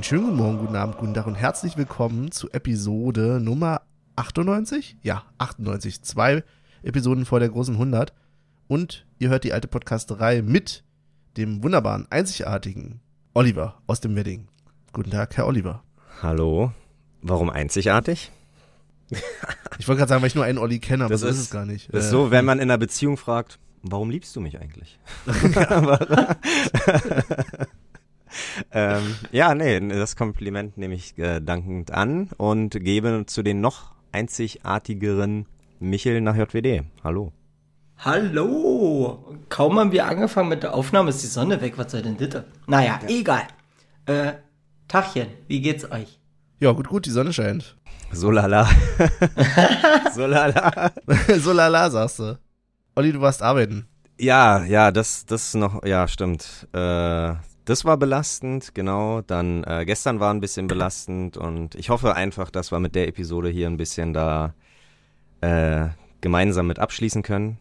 Einen schönen guten Morgen, guten Abend, guten Tag und herzlich willkommen zu Episode Nummer 98? Ja, 98. Zwei Episoden vor der großen 100. Und ihr hört die alte Podcasterei mit dem wunderbaren, einzigartigen Oliver aus dem Wedding. Guten Tag, Herr Oliver. Hallo. Warum einzigartig? Ich wollte gerade sagen, weil ich nur einen Olli kenne, aber Das so ist, ist- es gar nicht. Das ist Äh, so, wenn man in einer Beziehung fragt, warum liebst du mich eigentlich? ähm, ja, nee, das Kompliment nehme ich äh, dankend an und gebe zu den noch einzigartigeren Michel nach JWD. Hallo. Hallo! Kaum haben wir angefangen mit der Aufnahme, ist die Sonne weg. Was soll denn das? Naja, egal. Äh, Tachchen, wie geht's euch? Ja, gut, gut, die Sonne scheint. So lala. so lala. so lala, sagst du. Olli, du warst arbeiten. Ja, ja, das, das noch, ja, stimmt. Äh, das war belastend, genau. Dann äh, gestern war ein bisschen belastend und ich hoffe einfach, dass wir mit der Episode hier ein bisschen da äh, gemeinsam mit abschließen können.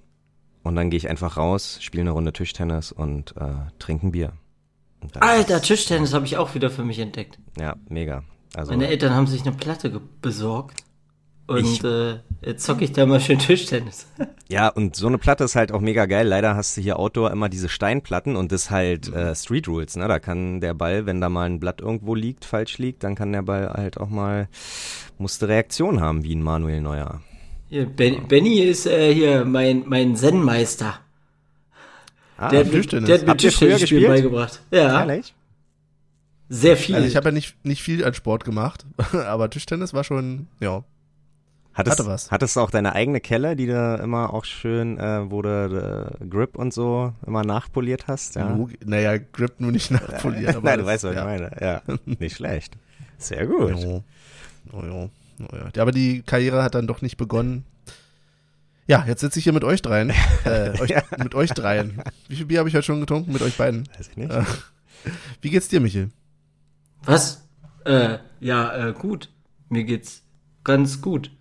Und dann gehe ich einfach raus, spiele eine Runde Tischtennis und äh, trinke ein Bier. Alter, Tischtennis habe ich auch wieder für mich entdeckt. Ja, mega. Also Meine Eltern haben sich eine Platte besorgt. Und Ich- äh, jetzt zocke ich da mal schön Tischtennis. Ja, und so eine Platte ist halt auch mega geil. Leider hast du hier Outdoor immer diese Steinplatten und das halt äh, Street Rules, ne? Da kann der Ball, wenn da mal ein Blatt irgendwo liegt, falsch liegt, dann kann der Ball halt auch mal, musste Reaktion haben, wie ein Manuel Neuer. Hier, ben, Benny ist äh, hier mein, mein Zen-Meister. Ah, Der, hat mir- Tischtennis. der hat mir Habt ihr früher Tischtennis gespielt? beigebracht. Ja, ehrlich? sehr viel. Also ich habe ja nicht, nicht viel an Sport gemacht, aber Tischtennis war schon, ja. Hattest, Hatte was. Hattest du auch deine eigene Kelle, die du immer auch schön, äh, wo du äh, Grip und so immer nachpoliert hast? Ja. Naja, Grip nur nicht nachpoliert. aber Nein, du das- weißt, was ja. ich meine. Ja, nicht schlecht. Sehr gut. Jo. Oh, jo. Oh, ja. Aber die Karriere hat dann doch nicht begonnen. Ja, jetzt sitze ich hier mit euch dreien. Äh, euch, Mit euch dreien. Wie viel Bier habe ich heute schon getrunken? Mit euch beiden. Weiß ich nicht. Äh, Wie geht's dir, Michel? Was? Äh, ja, äh, gut. Mir geht's ganz gut.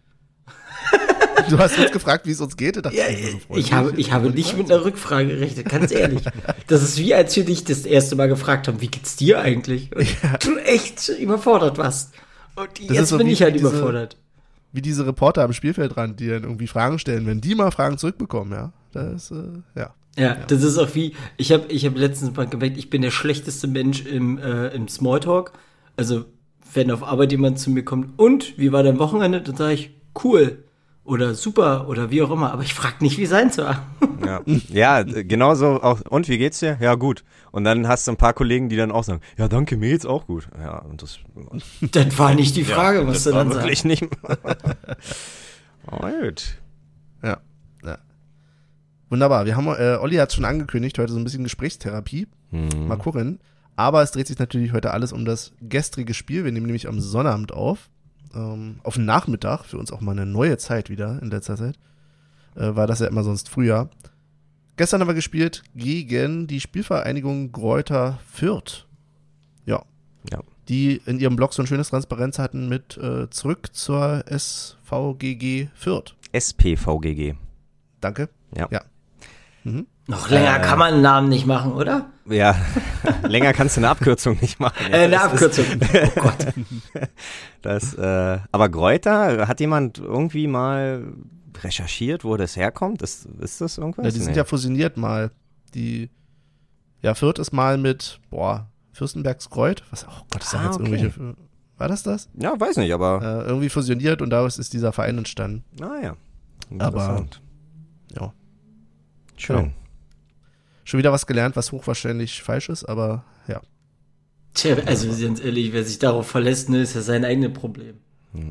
Du hast uns gefragt, wie es uns geht. Ja, so ich habe, ich habe nicht mit einer Rückfrage gerechnet, ganz ehrlich. Das ist wie, als wir dich das erste Mal gefragt haben, wie geht's dir eigentlich? Und du echt überfordert warst. Und ist jetzt so bin ich halt diese- überfordert. Wie diese Reporter am Spielfeldrand, die dann irgendwie Fragen stellen. Wenn die mal Fragen zurückbekommen, ja. Das, äh, ja. Ja, das ist auch wie, ich habe ich hab letztens mal gemerkt, ich bin der schlechteste Mensch im, äh, im Smalltalk. Also, wenn auf Arbeit jemand zu mir kommt, und, wie war dein Wochenende? Dann sage ich, cool. Oder super oder wie auch immer, aber ich frag nicht, wie sein soll. Ja, ja genauso auch. Und wie geht's dir? Ja, gut. Und dann hast du ein paar Kollegen, die dann auch sagen, ja, danke, mir geht's auch gut. Ja, und das, Das war nicht die Frage, was das du war dann sagst. wirklich nicht. oh, gut. Ja. ja. Wunderbar. Wir haben, äh, Olli hat schon angekündigt, heute so ein bisschen Gesprächstherapie. Hm. Mal gucken. Aber es dreht sich natürlich heute alles um das gestrige Spiel. Wir nehmen nämlich am Sonnabend auf. Ähm, auf den Nachmittag, für uns auch mal eine neue Zeit wieder in letzter Zeit. Äh, war das ja immer sonst früher. Gestern haben wir gespielt gegen die Spielvereinigung Gräuter Fürth. Ja. Ja. Die in ihrem Blog so ein schönes Transparenz hatten mit äh, zurück zur SVGG Fürth. SPVGG. Danke. Ja. Ja. Mhm. Noch länger Äh. kann man einen Namen nicht machen, oder? Ja, länger kannst du eine Abkürzung nicht machen. Äh, eine Das ist- Abkürzung. Oh Gott. Das, äh, aber Gräuter, hat jemand irgendwie mal recherchiert, wo das herkommt? Ist, ist das irgendwas? Ja, die sind Nee. ja fusioniert mal. Die, ja, Fürth ist mal mit, boah, Fürstenbergskreuth. Was, oh Gott, ist da Ah, jetzt okay. irgendwelche, war das das? ja, weiß nicht, aber, Äh, irgendwie fusioniert und daraus ist dieser Verein entstanden. naja. Aber- Interessant. Ja. Schön. genau. Schon wieder was gelernt, was hochwahrscheinlich falsch ist, aber ja. Tja, also ganz ehrlich, wer sich darauf verlässt, ne, ist ja sein eigenes Problem.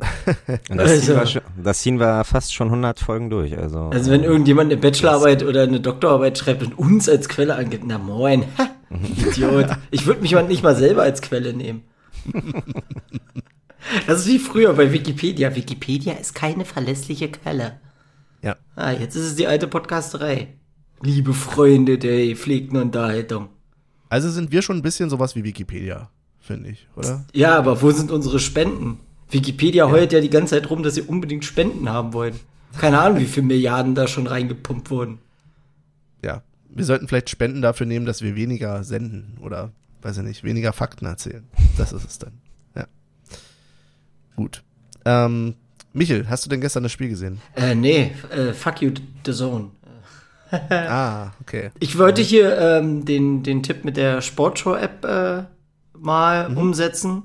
Das, Also- ziehen wir schon, das ziehen wir fast schon 100 Folgen durch. Also, Also wenn irgendjemand eine Bachelorarbeit oder eine Doktorarbeit schreibt und uns als Quelle angibt, na moin, ha, Idiot. Ich würde mich mal nicht mal selber als Quelle nehmen. Das ist wie früher bei Wikipedia. Wikipedia ist keine verlässliche Quelle. Ja. Ah, jetzt ist es die alte Podcasterei. Liebe Freunde der gepflegten Unterhaltung. Also sind wir schon ein bisschen sowas wie Wikipedia, finde ich, oder? Ja, aber wo sind unsere Spenden? Wikipedia heult ja die ganze Zeit rum, dass sie unbedingt Spenden haben wollen. Keine Ahnung, wie viele Milliarden da schon reingepumpt wurden. Ja. Wir sollten vielleicht Spenden dafür nehmen, dass wir weniger senden oder weiß ich nicht, weniger Fakten erzählen. Das ist es dann. Ja. Gut. Ähm, Michel, hast du denn gestern das Spiel gesehen? Äh, nee, äh, fuck you, The Zone. ah, okay. Ich wollte hier ähm, den, den Tipp mit der Sportshow-App äh, mal mhm. umsetzen.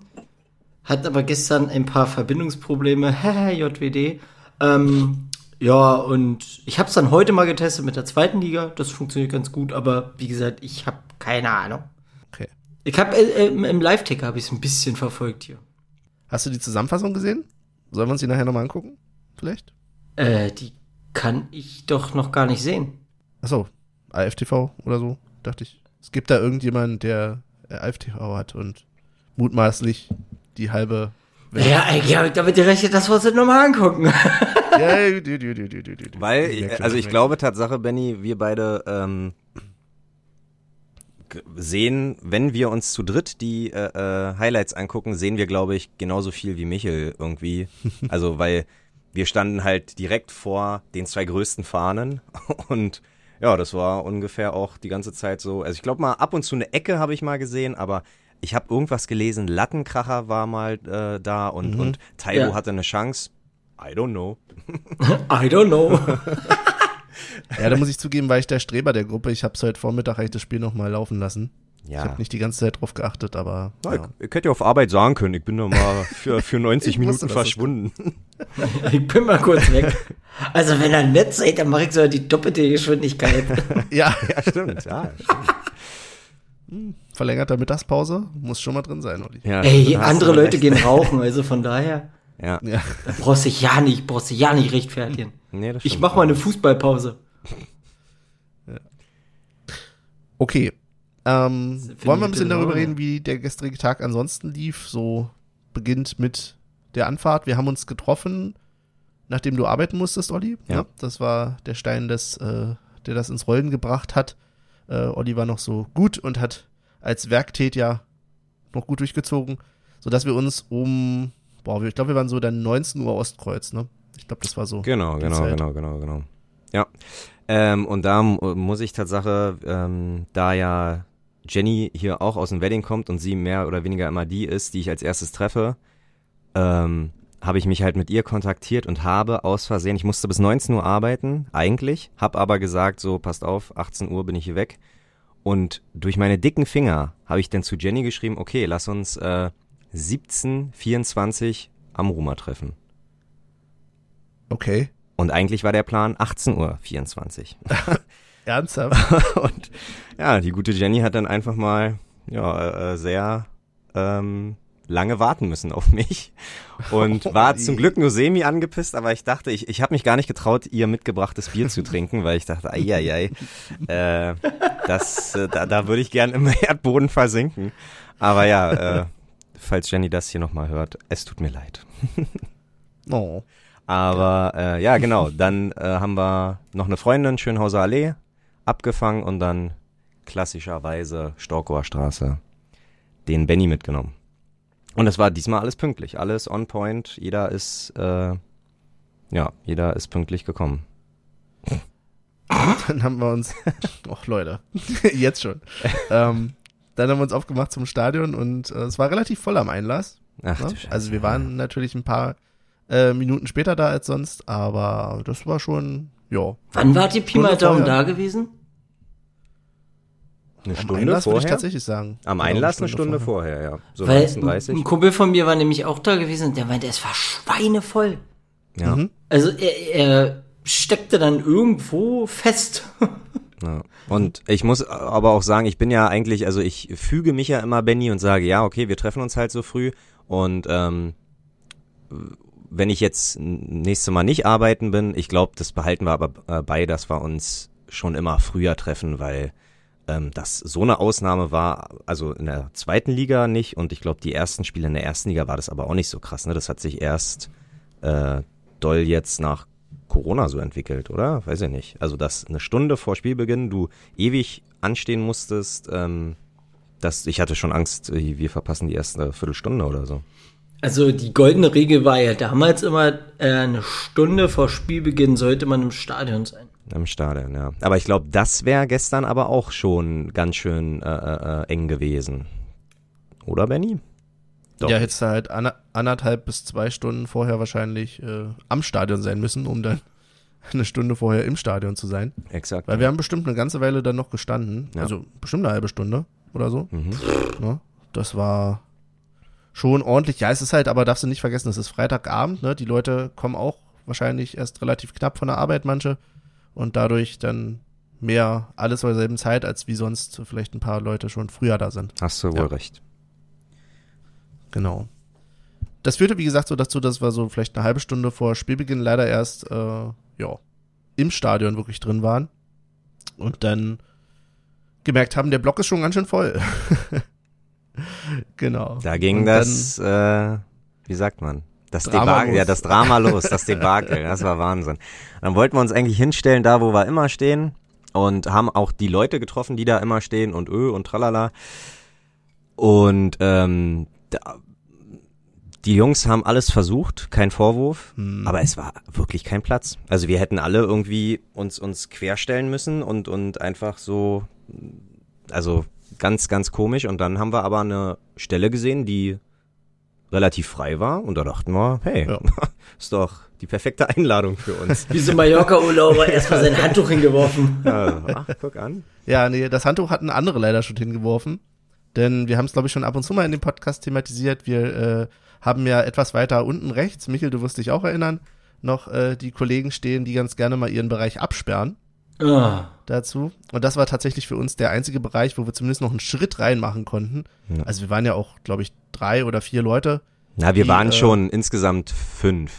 Hat aber gestern ein paar Verbindungsprobleme. JWD. Ähm, ja, und ich habe es dann heute mal getestet mit der zweiten Liga. Das funktioniert ganz gut, aber wie gesagt, ich habe keine Ahnung. Okay. Ich habe äh, im Live-Ticker habe ich es ein bisschen verfolgt hier. Hast du die Zusammenfassung gesehen? Sollen wir uns die nachher nochmal angucken? Vielleicht? Äh, die kann ich doch noch gar nicht sehen. Achso, AFTV oder so, dachte ich. Es gibt da irgendjemanden, der AFTV hat und mutmaßlich die halbe Welt. Ja, eigentlich habe ich damit gerechnet, dass wir uns das nochmal angucken. ja, du, du, du, du, du. Weil, also ich glaube Tatsache, Benny, wir beide ähm, sehen, wenn wir uns zu dritt die äh, äh, Highlights angucken, sehen wir, glaube ich, genauso viel wie Michel irgendwie. Also, weil wir standen halt direkt vor den zwei größten Fahnen und ja, das war ungefähr auch die ganze Zeit so. Also ich glaube mal, ab und zu eine Ecke habe ich mal gesehen, aber ich habe irgendwas gelesen, Lattenkracher war mal äh, da und, mhm. und Taibo ja. hatte eine Chance. I don't know. I don't know. ja, da muss ich zugeben, war ich der Streber der Gruppe. Ich habe es heute Vormittag eigentlich das Spiel nochmal laufen lassen. Ja. Ich habe nicht die ganze Zeit drauf geachtet, aber. Ja, ja. Ich, ich hätte ja auf Arbeit sagen können, ich bin noch mal für, für 90 Minuten verschwunden. ich bin mal kurz weg. Also wenn er nett seid, dann mache ich so die doppelte Geschwindigkeit. ja, ja, stimmt. Ja, stimmt. Hm, verlängerter Mittagspause muss schon mal drin sein, Olli. Ja, Ey, andere Leute recht. gehen rauchen, also von daher. Ja. ja. Da brauchst du ja nicht, brauchst du ja nicht rechtfertigen. Nee, das ich mach mal eine Fußballpause. Ja. Okay, ähm, wollen wir ein bisschen darüber reden, wie der gestrige Tag ansonsten lief? So beginnt mit der Anfahrt. Wir haben uns getroffen, nachdem du arbeiten musstest, Olli. Ja. ja das war der Stein, des, äh, der das ins Rollen gebracht hat. Äh, Olli war noch so gut und hat als Werktät ja noch gut durchgezogen, sodass wir uns um, boah, ich glaube, wir waren so dann 19 Uhr Ostkreuz, ne? Ich glaube, das war so. Genau, genau, Zeit. genau, genau, genau. Ja. Ähm, und da muss ich Tatsache, ähm, da ja Jenny hier auch aus dem Wedding kommt und sie mehr oder weniger immer die ist, die ich als erstes treffe, ähm, habe ich mich halt mit ihr kontaktiert und habe aus Versehen, ich musste bis 19 Uhr arbeiten, eigentlich, habe aber gesagt, so passt auf, 18 Uhr bin ich hier weg. Und durch meine dicken Finger habe ich dann zu Jenny geschrieben, okay, lass uns äh, 17.24 am Roma treffen. Okay. Und eigentlich war der Plan 18.24 Uhr. Ernsthaft? und ja, die gute Jenny hat dann einfach mal ja, äh, sehr ähm, lange warten müssen auf mich und oh, war zum Glück nur semi angepisst, aber ich dachte, ich, ich habe mich gar nicht getraut, ihr mitgebrachtes Bier zu trinken, weil ich dachte, ai, ai, ai äh, das, äh, da, da würde ich gern im Erdboden versinken. Aber ja, äh, falls Jenny das hier nochmal hört, es tut mir leid. oh. Aber äh, ja, genau, dann äh, haben wir noch eine Freundin, Schönhauser Allee, abgefangen und dann klassischerweise Storkower Straße den Benny mitgenommen. Und es war diesmal alles pünktlich, alles on point. Jeder ist, äh, ja, jeder ist pünktlich gekommen. Dann haben wir uns, ach Leute, jetzt schon. ähm, dann haben wir uns aufgemacht zum Stadion und äh, es war relativ voll am Einlass. Ach, ne? Also wir waren natürlich ein paar äh, Minuten später da als sonst, aber das war schon, ja. Wann wart ihr Pi mal Daumen da gewesen? Eine Stunde Am Einlass vorher? würde ich tatsächlich sagen. Am Einlass eine Stunde, eine Stunde vorher. vorher, ja. So Weil 1930. Ein Kumpel von mir war nämlich auch da gewesen und der meinte, es war schweinevoll. Ja. Mhm. Also er, er steckte dann irgendwo fest. Ja. Und ich muss aber auch sagen, ich bin ja eigentlich, also ich füge mich ja immer Benny und sage, ja, okay, wir treffen uns halt so früh und ähm, wenn ich jetzt nächste Mal nicht arbeiten bin, ich glaube, das behalten wir aber äh, bei, dass wir uns schon immer früher treffen, weil ähm, das so eine Ausnahme war, also in der zweiten Liga nicht und ich glaube, die ersten Spiele in der ersten Liga war das aber auch nicht so krass. Ne? Das hat sich erst äh, doll jetzt nach Corona so entwickelt, oder? Weiß ich nicht. Also, dass eine Stunde vor Spielbeginn du ewig anstehen musstest, ähm, das, ich hatte schon Angst, äh, wir verpassen die erste Viertelstunde oder so. Also die goldene Regel war ja damals immer, äh, eine Stunde vor Spielbeginn sollte man im Stadion sein. Im Stadion, ja. Aber ich glaube, das wäre gestern aber auch schon ganz schön äh, äh, äh, eng gewesen. Oder, Benny? Doch. Ja, hättest du halt anderthalb bis zwei Stunden vorher wahrscheinlich äh, am Stadion sein müssen, um dann eine Stunde vorher im Stadion zu sein. Exakt. Weil wir haben bestimmt eine ganze Weile dann noch gestanden. Ja. Also bestimmt eine halbe Stunde oder so. Mhm. Ja, das war schon ordentlich. Ja, es ist halt, aber darfst du nicht vergessen, es ist Freitagabend, ne? Die Leute kommen auch wahrscheinlich erst relativ knapp von der Arbeit, manche. Und dadurch dann mehr alles zur selben Zeit, als wie sonst vielleicht ein paar Leute schon früher da sind. Hast du wohl ja. recht. Genau. Das führte, wie gesagt, so dazu, dass wir so vielleicht eine halbe Stunde vor Spielbeginn leider erst, äh, ja, im Stadion wirklich drin waren. Und dann gemerkt haben, der Block ist schon ganz schön voll. genau. Da ging und das, äh, wie sagt man? Das Debakel, ja, das Drama los, das Debakel, das war Wahnsinn. Dann wollten wir uns eigentlich hinstellen, da wo wir immer stehen und haben auch die Leute getroffen, die da immer stehen und öh und tralala. Und ähm, da, die Jungs haben alles versucht, kein Vorwurf, hm. aber es war wirklich kein Platz. Also wir hätten alle irgendwie uns uns querstellen müssen und und einfach so also ganz ganz komisch und dann haben wir aber eine Stelle gesehen, die relativ frei war und da dachten wir, hey, ja. ist doch die perfekte Einladung für uns. Wie so Mallorca-Urlauber erstmal sein Handtuch hingeworfen. Ja, ach, guck an. Ja, nee, das Handtuch hatten andere leider schon hingeworfen. Denn wir haben es, glaube ich, schon ab und zu mal in dem Podcast thematisiert. Wir äh, haben ja etwas weiter unten rechts, Michel, du wirst dich auch erinnern, noch äh, die Kollegen stehen, die ganz gerne mal ihren Bereich absperren. Ah. Dazu. Und das war tatsächlich für uns der einzige Bereich, wo wir zumindest noch einen Schritt reinmachen konnten. Ja. Also wir waren ja auch, glaube ich, drei oder vier Leute. Na, wir die, waren äh, schon insgesamt fünf.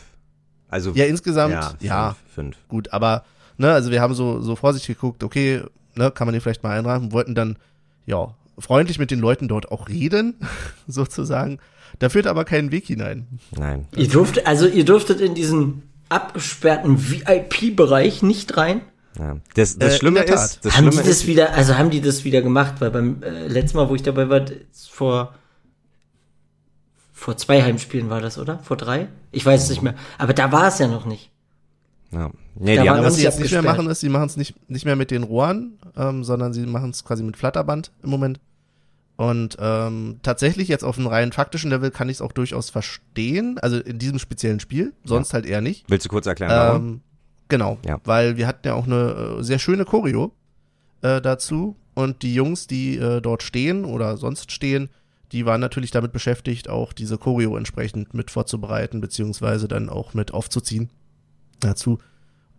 Also ja, insgesamt, ja, fünf, ja, fünf. Gut, aber ne, also wir haben so so vorsichtig geguckt, okay, ne, kann man den vielleicht mal einrahmen, wollten dann ja freundlich mit den Leuten dort auch reden, sozusagen. Da führt aber keinen Weg hinein. Nein. Ihr durftet, also ihr durftet in diesen abgesperrten VIP-Bereich nicht rein? Ja. Das, das äh, Schlimme ist, das haben Schlimme die das ist, wieder, also haben die das wieder gemacht, weil beim äh, letzten Mal, wo ich dabei war, vor vor zwei Heimspielen war das, oder? Vor drei? Ich weiß es nicht mehr. Aber da war es ja noch nicht. Ja. Nee, da die haben was sie jetzt nicht mehr machen, ist, sie machen es nicht, nicht mehr mit den Rohren, ähm, sondern sie machen es quasi mit Flatterband im Moment. Und ähm, tatsächlich jetzt auf einem rein faktischen Level kann ich es auch durchaus verstehen, also in diesem speziellen Spiel, sonst ja. halt eher nicht. Willst du kurz erklären, warum? Ähm, genau, ja. weil wir hatten ja auch eine äh, sehr schöne Choreo äh, dazu und die Jungs, die äh, dort stehen oder sonst stehen, die waren natürlich damit beschäftigt, auch diese Choreo entsprechend mit vorzubereiten, beziehungsweise dann auch mit aufzuziehen dazu.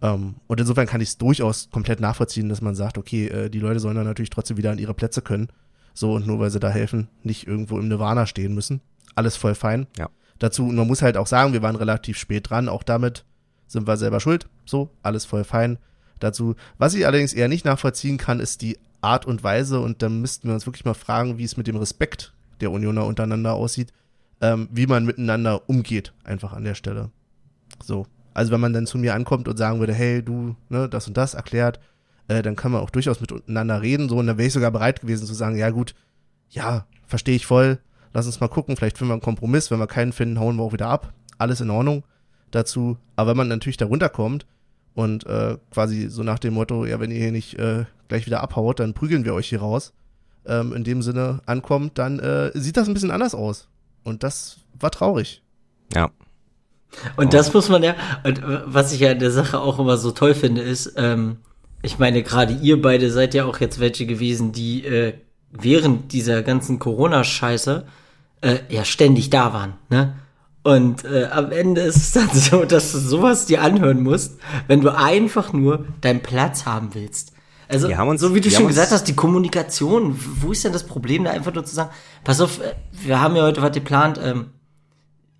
Ähm, und insofern kann ich es durchaus komplett nachvollziehen, dass man sagt, okay, äh, die Leute sollen dann natürlich trotzdem wieder an ihre Plätze können so und nur weil sie da helfen, nicht irgendwo im Nirvana stehen müssen. Alles voll fein. Ja. Dazu, man muss halt auch sagen, wir waren relativ spät dran, auch damit sind wir selber schuld. So, alles voll fein. Dazu, was ich allerdings eher nicht nachvollziehen kann, ist die Art und Weise, und da müssten wir uns wirklich mal fragen, wie es mit dem Respekt der Unioner untereinander aussieht, ähm, wie man miteinander umgeht, einfach an der Stelle. So. Also wenn man dann zu mir ankommt und sagen würde, hey, du, ne, das und das erklärt, äh, dann kann man auch durchaus miteinander reden, so, und dann wäre ich sogar bereit gewesen zu sagen, ja gut, ja, verstehe ich voll, lass uns mal gucken, vielleicht finden wir einen Kompromiss, wenn wir keinen finden, hauen wir auch wieder ab, alles in Ordnung dazu, aber wenn man natürlich da runterkommt und äh, quasi so nach dem Motto, ja, wenn ihr hier nicht äh, gleich wieder abhaut, dann prügeln wir euch hier raus, ähm, in dem Sinne ankommt, dann äh, sieht das ein bisschen anders aus. Und das war traurig. Ja. Und das muss man ja, und äh, was ich ja in der Sache auch immer so toll finde, ist, ähm, ich meine, gerade ihr beide seid ja auch jetzt welche gewesen, die äh, während dieser ganzen Corona-Scheiße äh, ja ständig da waren, ne? Und äh, am Ende ist es dann so, dass du sowas dir anhören musst, wenn du einfach nur deinen Platz haben willst. Also, uns, so wie du schon gesagt hast, die Kommunikation, wo ist denn das Problem, da einfach nur zu sagen, pass auf, äh, wir haben ja heute was geplant, ähm,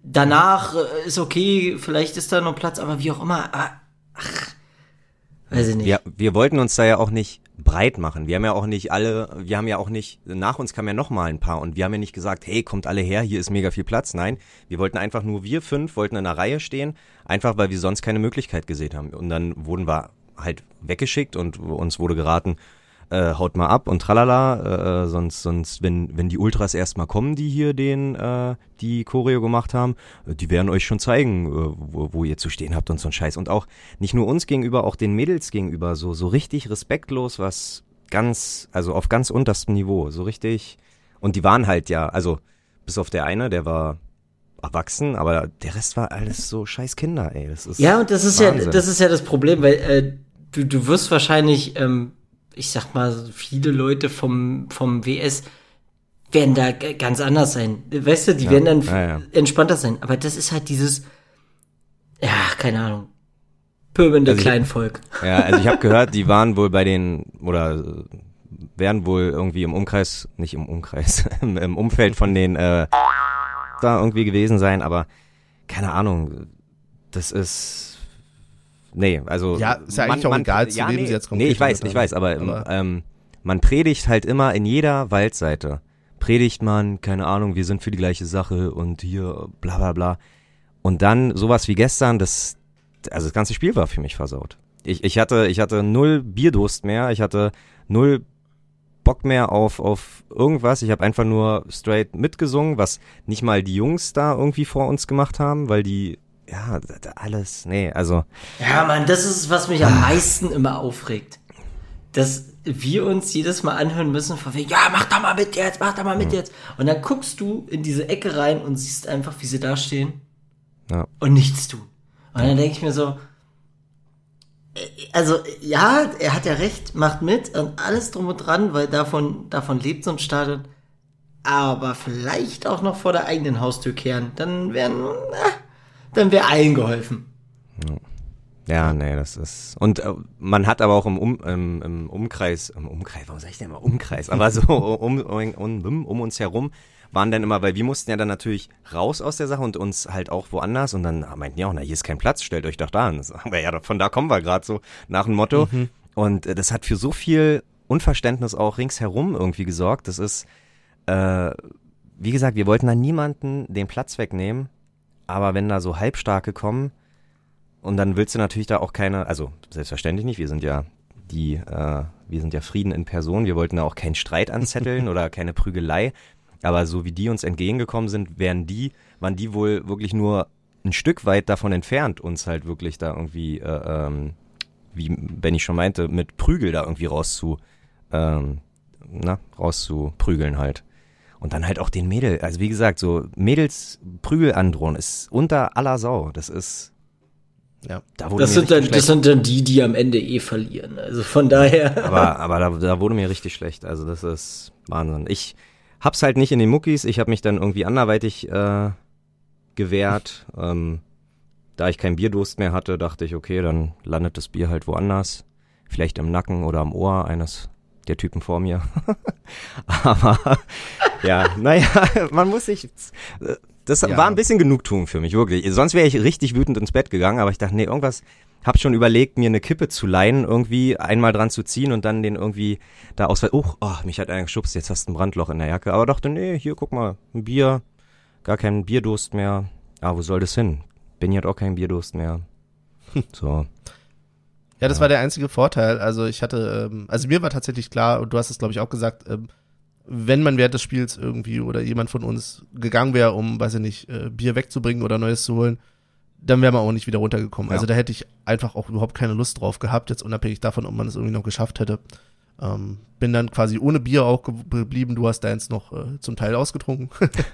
danach äh, ist okay, vielleicht ist da noch Platz, aber wie auch immer, ach, Weiß ich nicht. Wir, wir wollten uns da ja auch nicht breit machen. Wir haben ja auch nicht alle, wir haben ja auch nicht, nach uns kamen ja noch mal ein paar und wir haben ja nicht gesagt, hey, kommt alle her, hier ist mega viel Platz. Nein, wir wollten einfach nur, wir fünf wollten in einer Reihe stehen, einfach weil wir sonst keine Möglichkeit gesehen haben. Und dann wurden wir halt weggeschickt und uns wurde geraten, äh, haut mal ab und tralala, äh, sonst, sonst, wenn, wenn die Ultras erstmal kommen, die hier den, äh, die Choreo gemacht haben, äh, die werden euch schon zeigen, äh, wo, wo ihr zu stehen habt und so ein Scheiß. Und auch nicht nur uns gegenüber, auch den Mädels gegenüber, so, so richtig respektlos, was ganz, also auf ganz unterstem Niveau, so richtig. Und die waren halt ja, also bis auf der eine, der war erwachsen, aber der Rest war alles so scheiß Kinder, ey. Das ist Ja, und das ist Wahnsinn. ja, das ist ja das Problem, weil äh, du, du wirst wahrscheinlich, ähm, ich sag mal, viele Leute vom, vom WS werden da ganz anders sein. Weißt du, die werden dann ja, ja. entspannter sein. Aber das ist halt dieses, ja, keine Ahnung, pöbelnde Also ich- Kleinvolk. Ja, also ich habe gehört, die waren wohl bei den oder werden wohl irgendwie im Umkreis, nicht im Umkreis, im, im Umfeld von den äh, da irgendwie gewesen sein, aber keine Ahnung, das ist nee, also Ja, ist ja eigentlich auch egal, zu wem nee, sie jetzt Nee, ich weiß, ich weiß, aber, Aber- ähm, man predigt halt immer in jeder Waldseite. Predigt man, keine Ahnung, wir sind für die gleiche Sache und hier bla bla bla. Und dann sowas wie gestern, das, also das ganze Spiel war für mich versaut. Ich, ich hatte, ich hatte null Bierdurst mehr, ich hatte null Bock mehr auf, auf irgendwas. Ich habe einfach nur straight mitgesungen, was nicht mal die Jungs da irgendwie vor uns gemacht haben, weil die, ja, alles, nee, also, Ja, Mann, das ist, was mich am meisten immer aufregt. Dass wir uns jedes Mal anhören müssen, von wegen, ja, mach da mal mit jetzt, mach da mal mit jetzt. Und dann guckst du in diese Ecke rein und siehst einfach, wie sie da stehen ja. und nichts tun. Und dann denke ich mir so, äh, also ja, er hat ja recht, macht mit und alles drum und dran, weil davon, davon lebt so ein Stadion. Aber vielleicht auch noch vor der eigenen Haustür kehren, dann wären, na, dann wäre allen geholfen. Ja, nee, das ist. Und äh, man hat aber auch im, um, im, im Umkreis, im Umkreis, warum sag ich denn immer Umkreis? Aber so um, um, um, uns herum waren dann immer, weil wir mussten ja dann natürlich raus aus der Sache und uns halt auch woanders und dann meinten die auch, na, hier ist kein Platz, stellt euch doch da an. Sagen wir, ja, von da kommen wir gerade so nach dem Motto. Und äh, das hat für so viel Unverständnis auch ringsherum irgendwie gesorgt. Das ist, äh, wie gesagt, wir wollten da niemanden den Platz wegnehmen, aber wenn da so Halbstarke kommen, und dann willst du natürlich da auch keine, also selbstverständlich nicht, wir sind ja die, äh, wir sind ja Frieden in Person, wir wollten da auch keinen Streit anzetteln oder keine Prügelei, aber so wie die uns entgegengekommen sind, wären die, waren die wohl wirklich nur ein Stück weit davon entfernt, uns halt wirklich da irgendwie, äh, ähm, wie Benny schon meinte, mit Prügel da irgendwie rauszu, ähm, na, rauszuprügeln halt. Und dann halt auch den Mädel, also wie gesagt, so Mädels Prügel androhen ist unter aller Sau. Das ist, Ja. da wurde Das mir sind, dann, das sind dann die, die am Ende eh verlieren. Also von daher. aber aber da, da wurde mir richtig schlecht. Also das ist Wahnsinn. Ich hab's halt nicht in den Muckis. Ich habe mich dann irgendwie anderweitig äh, gewehrt. Ähm, da ich keinen Bierdurst mehr hatte, dachte ich, okay, dann landet das Bier halt woanders. Vielleicht im Nacken oder am Ohr eines der Typen vor mir. aber ja, naja, man muss sich. Das Ja. war ein bisschen Genugtuung für mich, wirklich. Sonst wäre ich richtig wütend ins Bett gegangen, aber ich dachte, nee, irgendwas. Hab schon überlegt, mir eine Kippe zu leihen, irgendwie einmal dran zu ziehen und dann den irgendwie da aus. Oh, oh, mich hat einer geschubst, jetzt hast du ein Brandloch in der Jacke. Aber dachte, nee, hier, guck mal, ein Bier, gar keinen Bierdurst mehr. Ah, wo soll das hin? Benny hat auch keinen Bierdurst mehr. So. Ja, das war der einzige Vorteil. Also ich hatte, ähm, also mir war tatsächlich klar, und du hast es glaube ich auch gesagt, ähm, wenn man während des Spiels irgendwie oder jemand von uns gegangen wäre, um, weiß ich nicht, äh, Bier wegzubringen oder Neues zu holen, dann wäre man auch nicht wieder runtergekommen. Ja. Also da hätte ich einfach auch überhaupt keine Lust drauf gehabt, jetzt unabhängig davon, ob man es irgendwie noch geschafft hätte. Ähm, bin dann quasi ohne Bier auch ge- geblieben. Du hast deins noch äh, zum Teil ausgetrunken.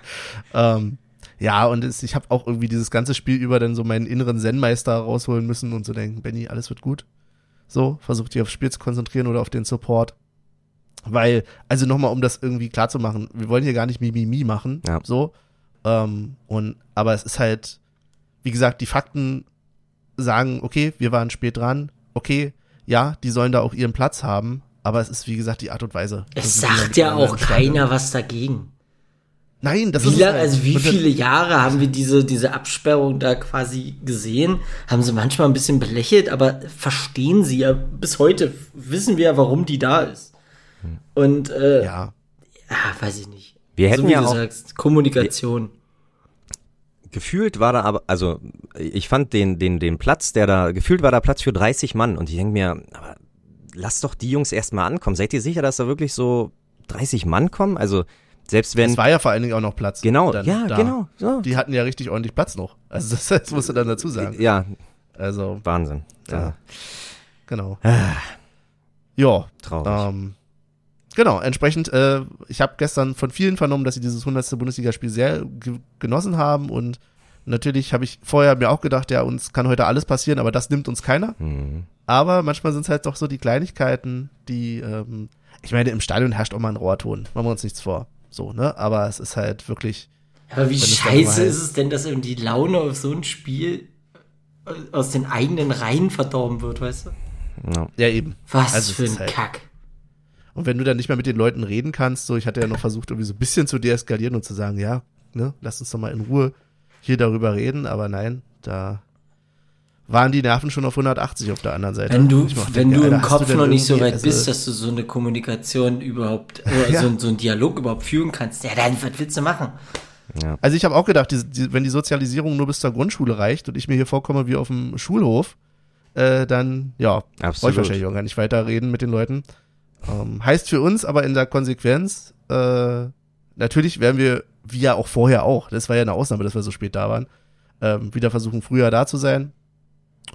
ähm, ja, und es, ich habe auch irgendwie dieses ganze Spiel über dann so meinen inneren Zen-Meister rausholen müssen und so denken, Benny, alles wird gut. So, versuch dich aufs Spiel zu konzentrieren oder auf den Support. Weil, also nochmal, um das irgendwie klar zu machen, wir wollen hier gar nicht Mimimi machen, Ja. so. Ähm, und, aber es ist halt, wie gesagt, die Fakten sagen, okay, wir waren spät dran, okay, ja, die sollen da auch ihren Platz haben, aber es ist, wie gesagt, die Art und Weise. Es ist sagt ja auch keiner was dagegen. Nein, das Wie ist lang, halt. also wie viele Jahre haben wir diese, diese Absperrung da quasi gesehen? Haben sie manchmal ein bisschen belächelt, aber verstehen sie ja bis heute, wissen wir ja, warum die da ist. Und äh, ja. Ja, weiß ich nicht. Wir hätten so wie ja du auch- sagst, Kommunikation. Gefühlt war da aber, also ich fand den, den, den Platz, der da, gefühlt war da Platz für 30 Mann und ich denke mir, aber lass doch die Jungs erstmal ankommen. Seid ihr sicher, dass da wirklich so 30 Mann kommen? Also selbst wenn. es war ja vor allen Dingen auch noch Platz. genau, dann ja, da. genau. So. Die hatten ja richtig ordentlich Platz noch. Also das, das musst du dann dazu sagen. Ja, Also, Wahnsinn. Ja. Ja. genau. Ah, Ja, traurig. ähm, genau, entsprechend, äh, ich habe gestern von vielen vernommen, dass sie dieses 100. Bundesligaspiel sehr ge genossen haben und natürlich habe ich vorher mir auch gedacht, ja, uns kann heute alles passieren, aber das nimmt uns keiner. Mhm. Aber manchmal sind es halt doch so die Kleinigkeiten, die, ähm, ich meine, im Stadion herrscht auch mal ein Rohrton, machen wir uns nichts vor. So, ne? Aber es ist halt wirklich, Aber wie scheiße mal ist es denn, dass eben die Laune auf so ein Spiel äh, aus den eigenen Reihen verdorben wird, weißt du? Ja. ja eben. Was Also für ein halt- Kack. Und wenn du dann nicht mehr mit den Leuten reden kannst, so, ich hatte ja noch versucht, irgendwie so ein bisschen zu deeskalieren und zu sagen, ja, ne, lass uns doch mal in Ruhe hier darüber reden, aber nein, da waren die Nerven schon auf 180 auf der anderen Seite. Wenn du, wenn denke, du Alter, im Kopf denn noch nicht so weit also, bist, dass du so eine Kommunikation überhaupt, oder Ja. so, so einen Dialog überhaupt führen kannst, ja, dann, was willst du machen? Also ich habe auch gedacht, die, die, wenn die Sozialisierung nur bis zur Grundschule reicht und ich mir hier vorkomme wie auf dem Schulhof, äh, dann, ja, brauche ich Absolut. wahrscheinlich auch gar nicht weiter reden mit den Leuten. Ähm, heißt für uns aber in der Konsequenz, äh, natürlich werden wir, wie ja auch vorher auch, das war ja eine Ausnahme, dass wir so spät da waren, ähm, wieder versuchen, früher da zu sein.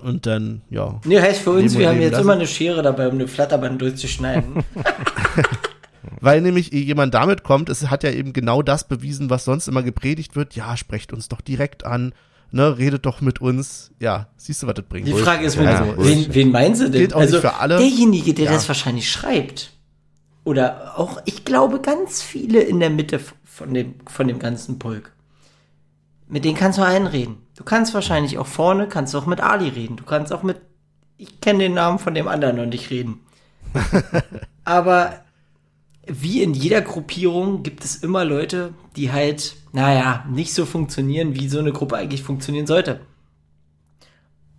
Und dann, ja, Nee, heißt für uns, wir haben jetzt lassen. immer eine Schere dabei, um eine Flatterband durchzuschneiden. Weil nämlich eh jemand damit kommt, es hat ja eben genau das bewiesen, was sonst immer gepredigt wird. Ja, sprecht uns doch direkt an, ne, redet doch mit uns. Ja, siehst du, was das bringt. Die Frage ist, wen, Ja, wen, wen meinen sie denn? Auch also für alle. derjenige, der Ja. das wahrscheinlich schreibt, oder auch, ich glaube, ganz viele in der Mitte von dem, von dem ganzen Pulk, mit denen kannst du einreden. Du kannst wahrscheinlich auch vorne, kannst auch mit Ali reden. Du kannst auch mit, ich kenne den Namen von dem anderen noch nicht reden. Aber wie in jeder Gruppierung gibt es immer Leute, die halt, naja, nicht so funktionieren, wie so eine Gruppe eigentlich funktionieren sollte.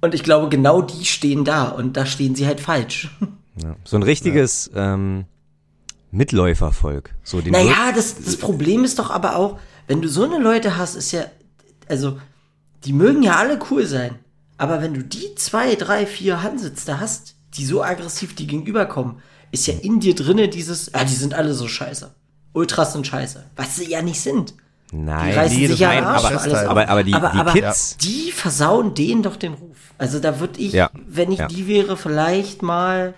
Und ich glaube, genau die stehen da und da stehen sie halt falsch. Ja. So ein richtiges ähm, Mitläufervolk. So den Naja, das, das Problem ist doch aber auch, wenn du so eine Leute hast, ist ja, also, die mögen ja alle cool sein. Aber wenn du die zwei, drei, vier Hansits da hast, die so aggressiv die gegenüberkommen, ist ja in dir drinne dieses, ah, die sind alle so scheiße. Ultras sind scheiße. Was sie ja nicht sind. Die Nein, reißen nee, sich ja nein, Arsch aber- alles aber, aber die, aber, die aber Kids, die versauen denen doch den Ruf. Also da würde ich, Ja. wenn ich Ja. die wäre, vielleicht mal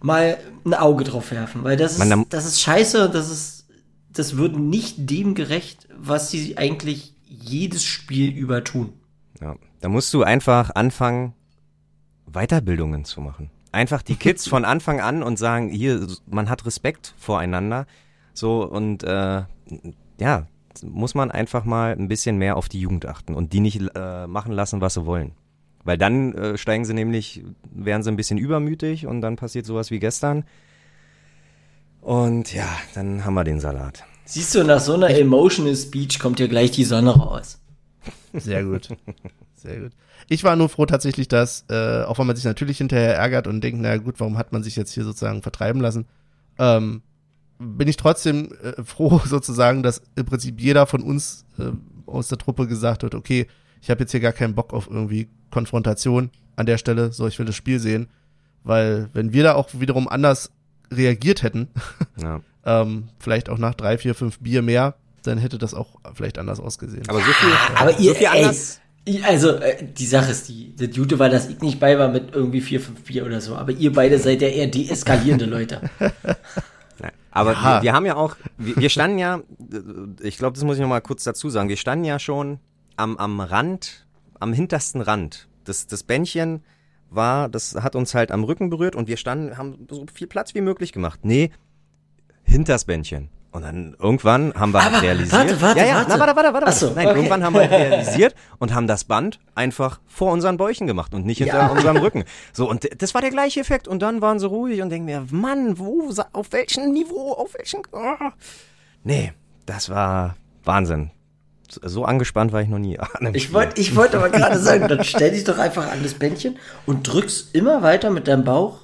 mal ein Auge drauf werfen, weil das ist Man, da- das ist scheiße das ist das wird nicht dem gerecht, was sie eigentlich jedes Spiel über tun. ja, da musst du einfach anfangen, Weiterbildungen zu machen. Einfach die Kids von Anfang an und sagen, hier, man hat Respekt voreinander. So und äh, ja, muss man einfach mal ein bisschen mehr auf die Jugend achten und die nicht äh, machen lassen, was sie wollen. Weil dann äh, steigen sie nämlich, werden sie ein bisschen übermütig und dann passiert sowas wie gestern. Und ja, dann haben wir den Salat. Siehst du, nach so einer emotional Speech kommt hier gleich die Sonne raus. Sehr gut. Sehr gut. Ich war nur froh tatsächlich, dass, äh, auch wenn man sich natürlich hinterher ärgert und denkt, naja gut, warum hat man sich jetzt hier sozusagen vertreiben lassen, ähm, bin ich trotzdem äh, froh sozusagen, dass im Prinzip jeder von uns äh, aus der Truppe gesagt hat, okay, ich habe jetzt hier gar keinen Bock auf irgendwie Konfrontation an der Stelle, so ich will das Spiel sehen, weil wenn wir da auch wiederum anders reagiert hätten, Ja. ähm, vielleicht auch nach drei, vier, fünf Bier mehr, dann hätte das auch vielleicht anders ausgesehen. Aber so viel, Aber ihr, so viel ey, anders. Also äh, die Sache ist die, das Gute war, dass ich nicht bei war mit irgendwie vier, fünf Bier oder so, aber ihr beide seid ja eher deeskalierende Leute. Nein, aber Ja. wir, wir haben ja auch, wir, wir standen ja, ich glaube, das muss ich noch mal kurz dazu sagen, wir standen ja schon am, am Rand, am hintersten Rand. Das, das Bändchen war, das hat uns halt am Rücken berührt und wir standen, haben so viel Platz wie möglich gemacht. Nee, hinters Bändchen. Und dann irgendwann haben wir halt realisiert. warte, warte, ja, ja, warte. Na, warte, warte, warte. So, Nein, okay. irgendwann haben wir halt realisiert und haben das Band einfach vor unseren Bäuchen gemacht und nicht hinter Ja. unserem Rücken. So, und das war der gleiche Effekt. Und dann waren sie ruhig und denken mir, Mann, wo, auf welchem Niveau, auf welchem, oh. Nee, das war Wahnsinn. So- angespannt war ich noch nie. Ich wollte ich wollte aber gerade sagen, dann stell dich doch einfach an das Bändchen und drückst immer weiter mit deinem Bauch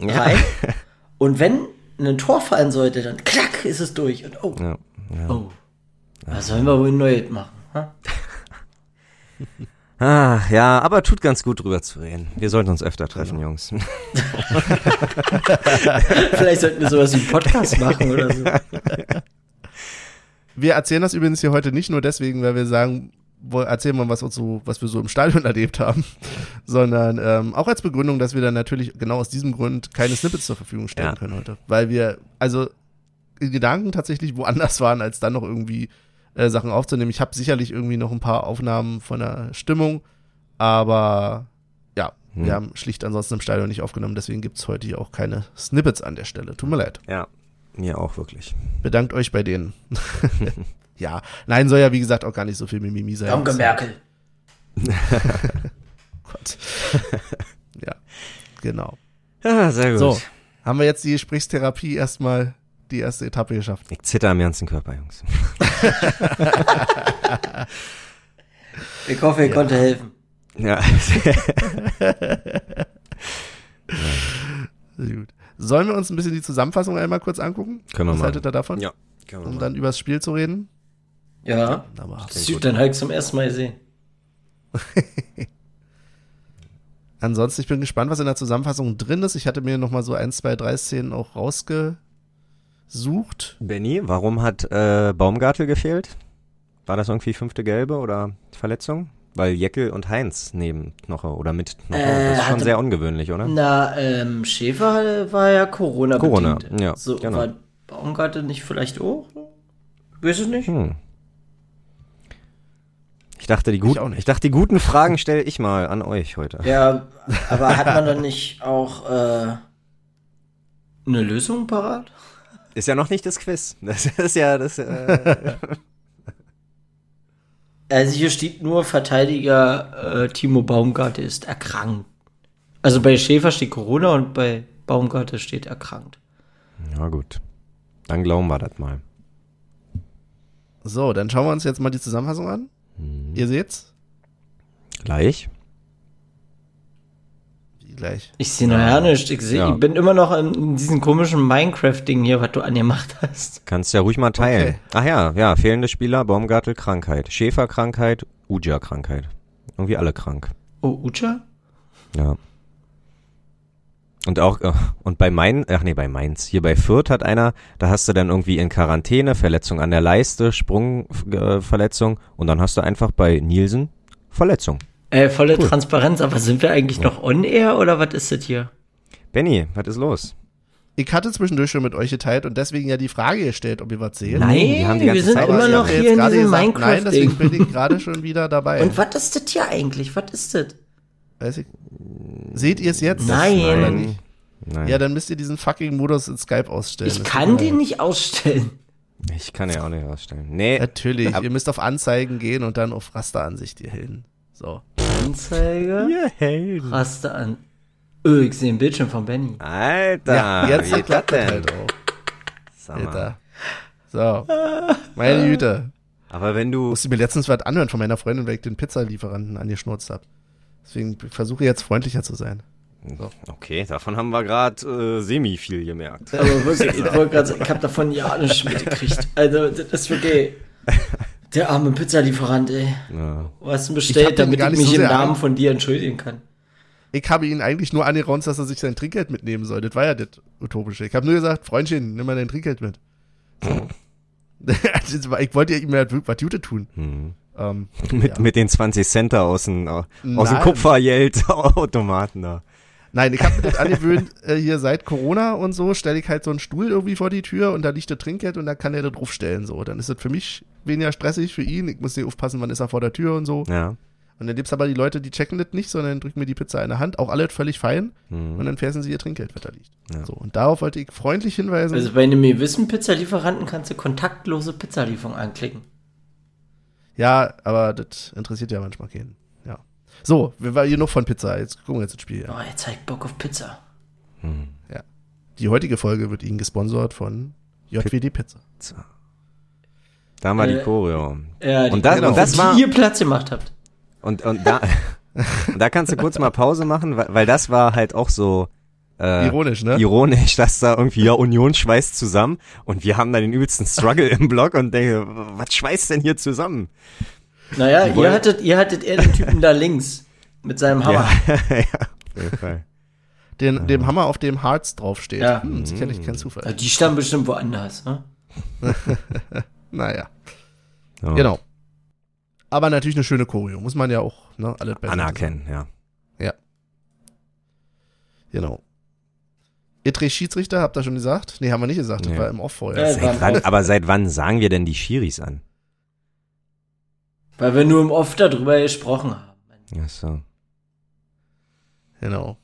Ja. rein. Und wenn ein Tor fallen sollte, dann klack ist es durch. Und oh, Ja, ja. oh. Was sollen wir wohl neu machen? Ha? Ah, ja, aber tut ganz gut drüber zu reden. Wir sollten uns öfter treffen, Jungs. Vielleicht sollten wir sowas wie einen Podcast machen oder so. Wir erzählen das übrigens hier heute nicht nur deswegen, weil wir sagen, erzählen wir, was, uns so, was wir so im Stadion erlebt haben, sondern ähm, auch als Begründung, dass wir dann natürlich genau aus diesem Grund keine Snippets zur Verfügung stellen Ja. können heute. Weil wir, also Gedanken tatsächlich woanders waren, als dann noch irgendwie äh, Sachen aufzunehmen. Ich habe sicherlich irgendwie noch ein paar Aufnahmen von der Stimmung, aber ja, Hm. wir haben schlicht ansonsten im Stadion nicht aufgenommen, deswegen gibt's heute hier auch keine Snippets an der Stelle. Tut mir leid. Ja, mir auch wirklich. Bedankt euch bei denen. ja, nein, soll ja wie gesagt auch gar nicht so viel Mimimi sein. Danke, Merkel. Gott. ja, genau. Ja, sehr gut. So, haben wir jetzt die Gesprächstherapie erstmal die erste Etappe geschafft. Ich zitter am ganzen Körper, Jungs. Ich hoffe, ihr konnte helfen. Ja. Sehr gut. Sollen wir uns ein bisschen die Zusammenfassung einmal kurz angucken? Können wir Was machen. haltet ihr davon? Ja. Können wir Um machen. dann übers Spiel zu reden? Ja. Aber Das ist dann halt zum ersten Mal gesehen. ansonsten, ich bin gespannt, was in der Zusammenfassung drin ist. Ich hatte mir noch mal so ein, zwei, drei Szenen auch rausgesucht. Benny, warum hat äh, Baumgartel gefehlt? War das irgendwie fünfte Gelbe oder Verletzung? Weil Jeckel und Heinz neben Knoche oder mit Knoche. Äh, das ist schon sehr ungewöhnlich, oder? Na, ähm, Schäfer war ja Corona. Corona, ja, So, genau. war Baumgartel nicht vielleicht auch? Weiß ich nicht. Hm. Ich dachte, die auch guten, nicht. ich dachte, die guten Fragen stelle ich mal an euch heute. Ja, aber hat man dann nicht auch äh, eine Lösung parat? Ist ja noch nicht das Quiz. Das ist ja das. Äh, Also hier steht nur Verteidiger äh, Timo Baumgartel ist erkrankt. Also bei Schäfer steht Corona und bei Baumgartel steht erkrankt. ja gut, dann glauben wir das mal. So, dann schauen wir uns jetzt mal die Zusammenfassung an. Mhm. Ihr seht's? Gleich. Wie gleich. Ich sehe noch ja nicht. Ich, seh, Ja. ich bin immer noch in, in diesem komischen Minecraft-Ding hier, was du angemacht hast. Kannst ja ruhig mal teilen. Okay. Ach ja, ja, fehlende Spieler, Baumgartel Krankheit, Schäfer Krankheit, Uja Krankheit. Irgendwie alle krank. Oh, Ucha? Ja. Und auch, äh, und bei Main, ach nee, bei Mainz, hier bei Fürth hat einer, da hast du dann irgendwie in Quarantäne, Verletzung an der Leiste, Sprungverletzung äh, Verletzung, und dann hast du einfach bei Nielsen Verletzung. Äh, volle Transparenz, aber sind wir eigentlich noch on air oder was ist das hier? Benny, was ist los? Ich hatte zwischendurch schon mit euch geteilt und deswegen ja die Frage gestellt, ob ihr was seht. Nein, die haben die wir sind Zeit- immer noch ja hier in diesem gesagt, Nein, deswegen bin ich gerade schon wieder dabei. Und was ist das hier eigentlich? Was ist das? Weiß ich. Seht ihr es jetzt? Nein. Nicht? Nein. Ja, dann müsst ihr diesen fucking Modus in Skype ausstellen. Ich Das kann den nicht ausstellen. ich kann ja auch nicht ausstellen. Nee, Natürlich, ihr müsst auf Anzeigen gehen und dann auf Rasteransicht ihr hin. So. Anzeige. ihr Helden. Raste an. Öh, ich sehe ein Bildschirm von Benny. Alter, Ja, jetzt wie klappt denn? halt auch. Alter. So. Meine Güte. Aber wenn du, Musste mir letztens was anhören von meiner Freundin, weil ich den Pizzalieferanten angeschnurzt habe. Deswegen versuche ich jetzt freundlicher zu sein. okay, davon haben wir gerade äh, semi viel gemerkt. Aber wirklich, ich wollte gerade sagen, ich habe davon ja nichts mitgekriegt. Also, das ist wirklich. Der arme Pizzalieferant, ey. Ja. Was bestellt, damit ich mich so im sehr Namen an- von dir entschuldigen kann? Ich habe ihn eigentlich nur angeraunt, dass er sich sein Trinkgeld mitnehmen soll. Das war ja das Utopische. Ich habe nur gesagt, Freundchen, nimm mal dein Trinkgeld mit. So. War- ich wollte ja ihm halt wirklich was Gute tun. Hm. Ähm, Mit, ja. mit den 20 Cent aus dem, aus dem Nein. Kupfergeld-Automaten da. Nein, ich habe mir das angewöhnt, äh, hier seit Corona und so, stelle ich halt so einen Stuhl irgendwie vor die Tür und da liegt das Trinkgeld und da kann er da draufstellen. So, dann ist das für mich weniger stressig für ihn. Ich muss nicht aufpassen, wann ist er vor der Tür und so. Ja. Und dann gibt's aber die Leute, die checken das nicht, sondern drücken mir die Pizza in der Hand, auch alle völlig fein Hm. und dann fressen sie ihr Trinkgeld, was da liegt. Ja. So, und darauf wollte ich freundlich hinweisen. Also bei einem gewissen Pizzalieferanten kannst du kontaktlose Pizzalieferung anklicken. Ja, aber das interessiert ja manchmal keinen. Ja. So, wir waren hier noch von Pizza. Jetzt gucken wir jetzt das Spiel. Oh, jetzt zeigt Bock auf Pizza. Die heutige Folge wird Ihnen gesponsert von JWD Pizza. Da haben wir die Äh, Choreo. Ja, Und das- und das die war- ihr Platz gemacht habt. Und, und da, und da kannst du kurz mal Pause machen, weil, weil das war halt auch so äh, Ironisch, ne? ironisch, dass da irgendwie ja Union schweißt zusammen und wir haben da den übelsten Struggle im Blog und denke, was schweißt denn hier zusammen? Naja, ihr hattet, ihr hattet eher den Typen da links. Mit seinem Hammer. Ja, ja, auf jeden Fall. Den, dem Hammer, auf dem Hearts draufsteht. Ja. Hm, das kenne ich kein Ja, Zufall. die stammen bestimmt woanders, ne? Naja, So. genau. Aber natürlich eine schöne Choreo. Muss man ja auch ne, alle beiseite Anerkennen, ja. Genau. Etre Schiedsrichter, habt ihr schon gesagt? Nee, haben wir nicht gesagt, das Nee. war im Off vorher. Ja, Seit wann, aber seit wann sagen wir denn die Schiris an? Weil wir nur im Off darüber gesprochen haben. Ach so. Genau.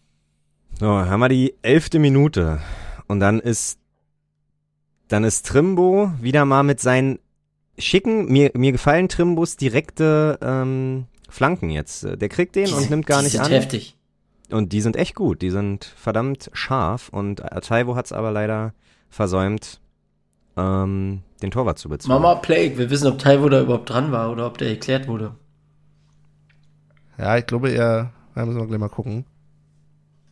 So, haben wir die elfte Minute. Und dann ist, dann ist Trimbo wieder mal mit seinen schicken, mir, mir gefallen Trimbos direkte ähm, Flanken jetzt. Der kriegt den Die und nimmt gar die nicht sind an. heftig. Und die sind echt gut. Die sind verdammt scharf. Und Taiwo hat es aber leider versäumt, ähm, den Torwart zu bezwingen. Mama Plague, wir wissen, ob Taiwo da überhaupt dran war oder ob der erklärt wurde. Ja, ich glaube eher, da müssen wir gleich mal gucken.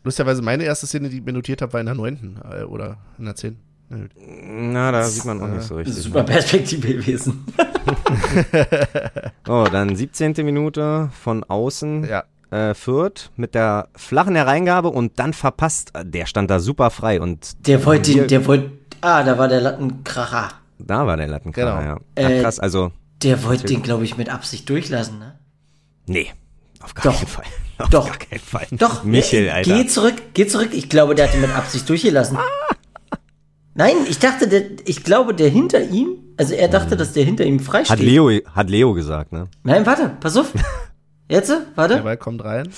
Lustigerweise, meine erste Szene, die ich mir notiert habe, war in der neunten äh, oder in der zehnten. Na gut. Na, da sieht man auch nicht so Das ist richtig. super Perspektive gewesen. Oh, dann 17. Minute von außen. Ja, äh, Fürth mit der flachen Hereingabe und dann verpasst. Der stand da super frei und Der wollte, Hier- den- der wollte, ah, da war der Lattenkracher. da war der Lattenkracher, Genau. ja. Ach, Äh, krass, also, Der wollte den, glaube ich, mit Absicht durchlassen, ne? nee, auf gar Doch. keinen Fall. Auf Doch. gar keinen Fall. Doch. Michel, äh, Alter. Geh zurück, geh zurück. Ich glaube, der hat ihn mit Absicht durchgelassen. Nein, ich dachte, der, ich glaube, der hinter ihm, also er dachte, dass der hinter ihm frei Hat steht. Leo, hat Leo gesagt, ne? Nein, warte, pass auf. Jetzt, der warte. Ball kommt rein.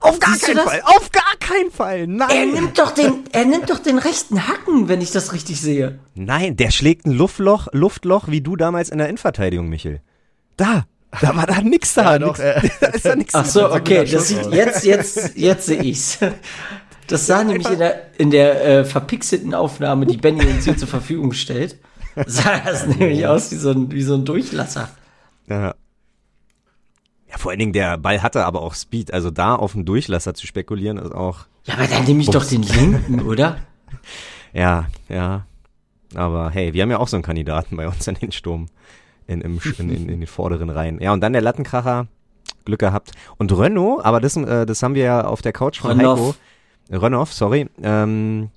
Auf gar Siehst keinen? Fall, auf gar keinen Fall, Er nein! nimmt doch den, er nimmt doch den rechten Hacken, wenn ich das richtig sehe. Nein, der schlägt ein Luftloch, Luftloch wie du damals in der Innenverteidigung, Michel. Da, da war da nix da. Ja, doch, nix, äh, da ist da nix Ach so, okay, das sieht aus. jetzt, jetzt, jetzt sehe ich's. Das sah nämlich in der, in der äh, verpixelten Aufnahme, die Benny uns hier zur Verfügung stellt, sah das nämlich aus wie so ein, wie so ein Durchlasser. Ja. Ja, vor allen Dingen, der Ball hatte aber auch Speed. Also da auf den Durchlasser zu spekulieren, ist auch, Ja, aber dann nehme ich doch den linken, oder? ja, ja. Aber hey, wir haben ja auch so einen Kandidaten bei uns in den Sturm. In, im, in, in, in den vorderen Reihen. Ja, und dann der Lattenkracher. Glück gehabt. Und Renault, aber das, äh, das haben wir ja auf der Couch von Rönnoff. Heiko. Rönnoff, sorry. Ähm,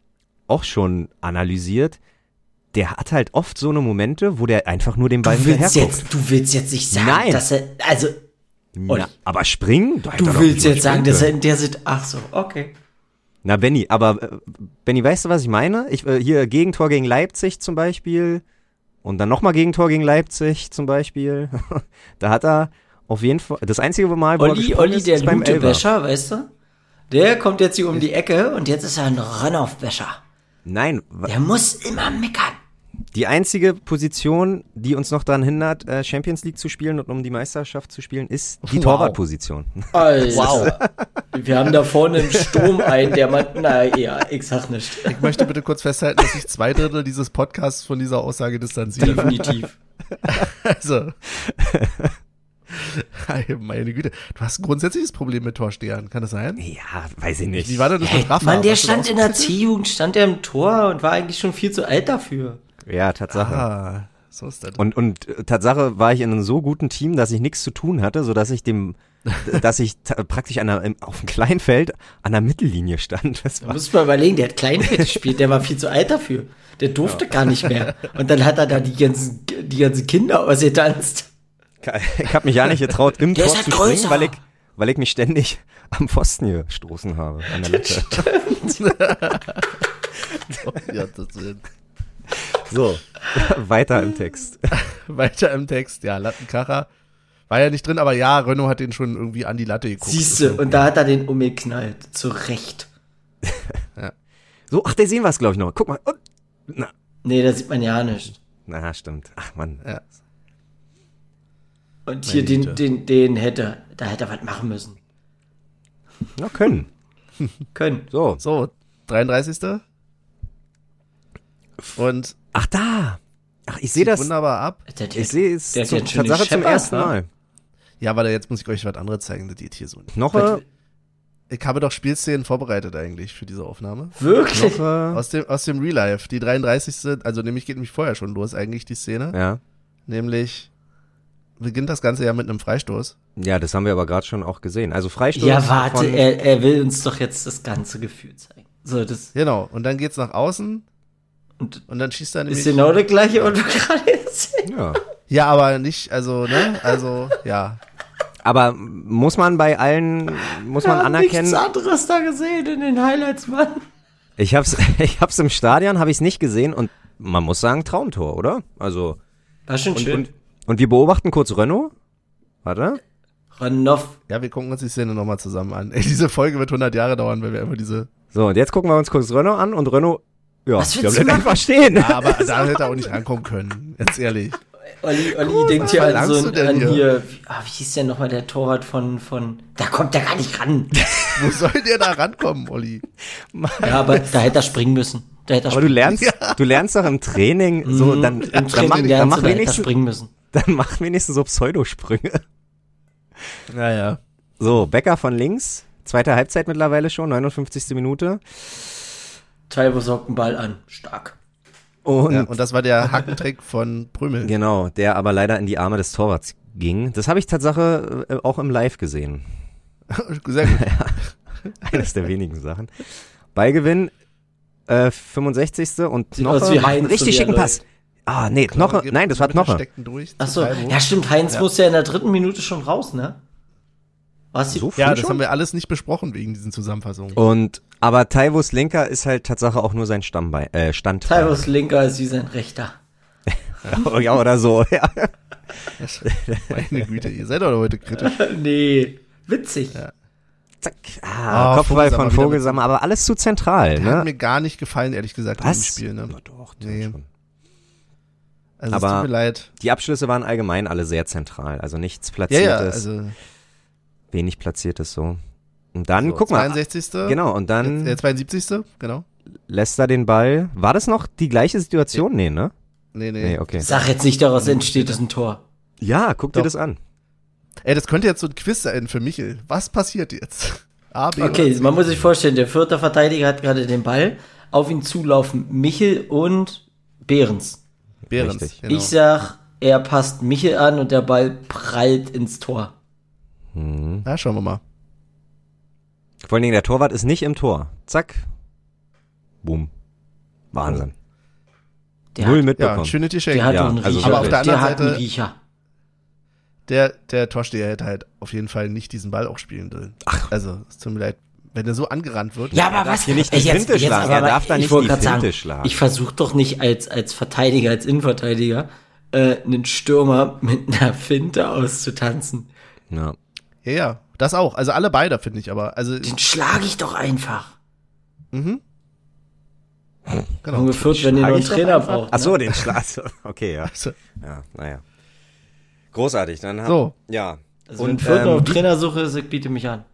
auch schon analysiert. Der hat halt oft so eine Momente, wo der einfach nur den Ball Du willst jetzt, du willst jetzt nicht sagen, Nein. dass er, also, Ja, aber springen? Da hätte du er doch willst jetzt sagen, springen dass er der Sit, ach so, okay. Na, Benny, aber äh, Benny, weißt du, was ich meine? Ich, äh, hier Gegentor gegen Leipzig zum Beispiel und dann nochmal Gegentor gegen Leipzig zum Beispiel. da hat er auf jeden Fall, das einzige Mal, wo er Olli, gesprungen Olli, ist, der ist beim. Lutewäscher, weißt du? Der kommt jetzt hier um die Ecke und jetzt ist er ein Runoff-Wäscher. Nein, Der muss immer meckern. Die einzige Position, die uns noch daran hindert, äh, Champions League zu spielen und um die Meisterschaft zu spielen, ist die Wow. Torwartposition. Alter. Wow. Wir haben da vorne im Sturm einen, der meint, na ja, ich sag nicht. Ich möchte bitte kurz festhalten, dass sich zwei Drittel dieses Podcasts von dieser Aussage distanzieren. Definitiv. Also. Meine Güte. Du hast ein grundsätzliches Problem mit Torstehern, kann das sein? Ja, weiß ich nicht. Wie war denn das mit Rafa? Mann, der stand in der? C-Jugend, stand er im Tor und war eigentlich schon viel zu alt dafür. Ja, Tatsache. Ah, so ist das. Und, und äh, Tatsache war ich in einem so guten Team, dass ich nichts zu tun hatte, so dass ich dem, dass ich praktisch an der, auf dem Kleinfeld an der Mittellinie stand. Das Da war, muss man überlegen, der hat Kleinfeld gespielt, der war viel zu alt dafür. Der durfte gar nicht mehr. Und dann hat er da die ganzen, die ganzen Kinder ausgetanzt. ich habe mich ja nicht getraut, im Der Tor halt zu springen, größer. weil ich, weil ich mich ständig am Pfosten gestoßen habe, an der Latte. ja, das. So, weiter im Text. Weiter im Text, ja, Lattenkracher. War ja nicht drin, aber ja, Renault hat den schon irgendwie an die Latte geguckt. Siehste, und da hat er den umgeknallt. Zu Recht. So, ach, der sehen wir es, glaube ich, noch. Guck mal. Und, na, Nee, da sieht man ja nicht. na, stimmt. Ach, Mann. Ja. Und hier den, den, den hätte, da hätte er was machen müssen. Na, können. Können. So. So, 33. Und Ach, da. Ach, ich sehe das. wunderbar ab. Der, der, Ich sehe es der zum, Tatsache zum ersten wa? Mal. Ja, warte, jetzt muss ich euch was anderes zeigen, das geht hier so nicht. Noch, äh, Ich habe doch Spielszenen vorbereitet eigentlich für diese Aufnahme. Wirklich? noch, äh, Aus dem, aus dem Real Life. Die 33. Also nämlich geht nämlich vorher schon los eigentlich die Szene. ja. Nämlich beginnt das Ganze ja mit einem Freistoß. Ja, das haben wir aber gerade schon auch gesehen. Also Freistoß. Ja, warte, von- er, er will uns doch jetzt das ganze Gefühl zeigen. So, das Genau. Und dann geht's nach außen und und dann schießt er nämlich. ist genau das gleiche, was wir gerade jetzt. Ja. Ja, aber nicht, also, ne? Also, ja. Aber muss man bei allen, muss man anerkennen, nichts anderes da gesehen in den Highlights, Mann. Ich hab's, ich hab's im Stadion, habe ich es nicht gesehen und man muss sagen, Traumtor, oder? Also, War schon und, schön. und, und wir beobachten kurz Renault. Warte. Ranov. Ja, wir gucken uns die Szene nochmal zusammen an. Ey, diese Folge wird 100 Jahre dauern, weil wir einfach diese. So, und jetzt gucken wir uns kurz Renault an und Renault, ja, Was willst du einfach stehen. Ja, aber da hätte er auch nicht rankommen können. Jetzt ehrlich. Olli, Olli denkt hier an verlangst so denn an hier? hier, wie, ah, wie hieß der nochmal der Torwart von, von, da kommt der gar nicht ran. Wo soll der da rankommen, Olli? ja, aber da hätte er springen müssen. Da hätte er Aber du springen lernst, du lernst doch im Training so, dann, Im dann, Training mach, dann, mach wenigstens, springen müssen. dann mach wenigstens so Pseudosprünge. Naja. So, Becker von links, zweite Halbzeit mittlerweile schon, 59. Minute. Taibo sorgt einen Ball an. Stark. Und, Ja, und das war der Hackentrick von Prümel. genau, der aber leider in die Arme des Torwarts ging. Das habe ich Tatsache äh, auch im Live gesehen. Sehr gut. Eines der wenigen Sachen. Ballgewinn, äh, 65. und Knoche aus wie Heinz, richtig schicken Pass. Ah, nee, Knoche, Gibt nein, das war Knoche. Steckten durch Ach zu so, Taibo. ja stimmt, Heinz Ja. musste ja in der dritten Minute schon raus, ne? Was So früh Ja, das schon? haben wir alles nicht besprochen wegen diesen Zusammenfassungen. Und, aber Taivos Linker ist halt Tatsache auch nur sein Stammbein, äh, Standbein. Taibos linker ist wie sein rechter. ja, oder so, ja. Meine Güte, ihr seid doch heute kritisch. nee, witzig. Zack. Ah, Ah, Kopfball Vogelsammer von Vogelsammer, aber alles zu zentral, Der hat ne? mir gar nicht gefallen, ehrlich gesagt, Was? dem Spiel. Ne? Na doch, Nee. schon. Also Aber- es tut mir leid. Die Abschlüsse waren allgemein alle sehr zentral, also nichts Ja, Platziertes, ja, also wenig Platziertes so. Und dann, so, guck mal, 62. genau, und dann Äh, 72. Genau. lässt er den Ball. War das noch die gleiche Situation? Nee, ne? Nee, nee. Nee, okay. Sag jetzt nicht, daraus entsteht es ein Tor. Ja, guck dir Doch. das an. Ey, das könnte jetzt so ein Quiz sein für Michel. Was passiert jetzt? A, B Okay, man muss sich vorstellen, der vierte Verteidiger hat gerade den Ball. Auf ihn zulaufen Michel und Behrens. Behrens. Genau. Ich sag, er passt Michel an und der Ball prallt ins Tor. Hm. Na, schauen wir mal. Vor allen Dingen, der Torwart ist nicht im Tor. Zack. Boom. Wahnsinn. Der Null hat, mitbekommen. Ja, schöne Tischchen. der hat Ja, einen also Riecher. aber auf der der anderen hat einen Seite- Riecher. Der, der Torsteher hätte halt auf jeden Fall nicht diesen Ball auch spielen dürfen. Ach. Also, es tut mir leid. Wenn er so angerannt wird. Ja, aber darf was? hier nicht die Ey, Finte schlagen. aber Er darf da ich nicht die Finte sagen, schlagen. Ich versuche doch nicht als, als Verteidiger, als Innenverteidiger, äh, einen Stürmer mit einer Finte auszutanzen. Ja. Ja, ja. Das auch. Also alle beide, finde ich, aber. Also, Den schlage ich doch einfach. mhm. Genau. Junge Fürth, wenn ihr noch einen Trainer braucht. Ach so, ne? den Schlag. Okay, ja. Also, Ja, naja. Großartig. Dann haben, So. Ja. Also wenn Und Fürth noch auf ähm, Trainersuche ist, ich biete mich an.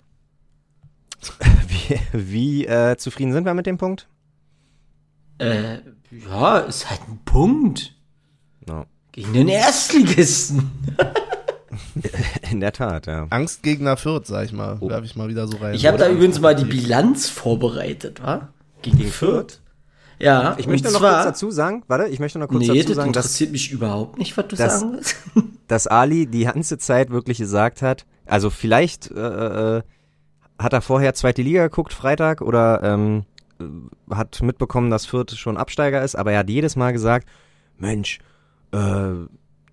wie, wie äh, zufrieden sind wir mit dem Punkt? Äh, ja, ist halt ein Punkt. No. Gegen den Erstligisten. In der Tat, ja. Angstgegner Fürth, sag ich mal. Werf ich mal wieder so rein. Ich habe da übrigens mal die Bilanz vorbereitet, wa? Gegen, Fürth. Ja, Ich möchte und noch zwar, kurz dazu sagen, warte, ich möchte noch kurz Nee, dazu das sagen, dass, interessiert mich überhaupt nicht, was du das- sagen willst. dass Ali die ganze Zeit wirklich gesagt hat, also vielleicht äh, äh, hat er vorher zweite Liga geguckt, Freitag, oder ähm, äh, hat mitbekommen, dass Fürth schon Absteiger ist, aber er hat jedes Mal gesagt, Mensch, äh,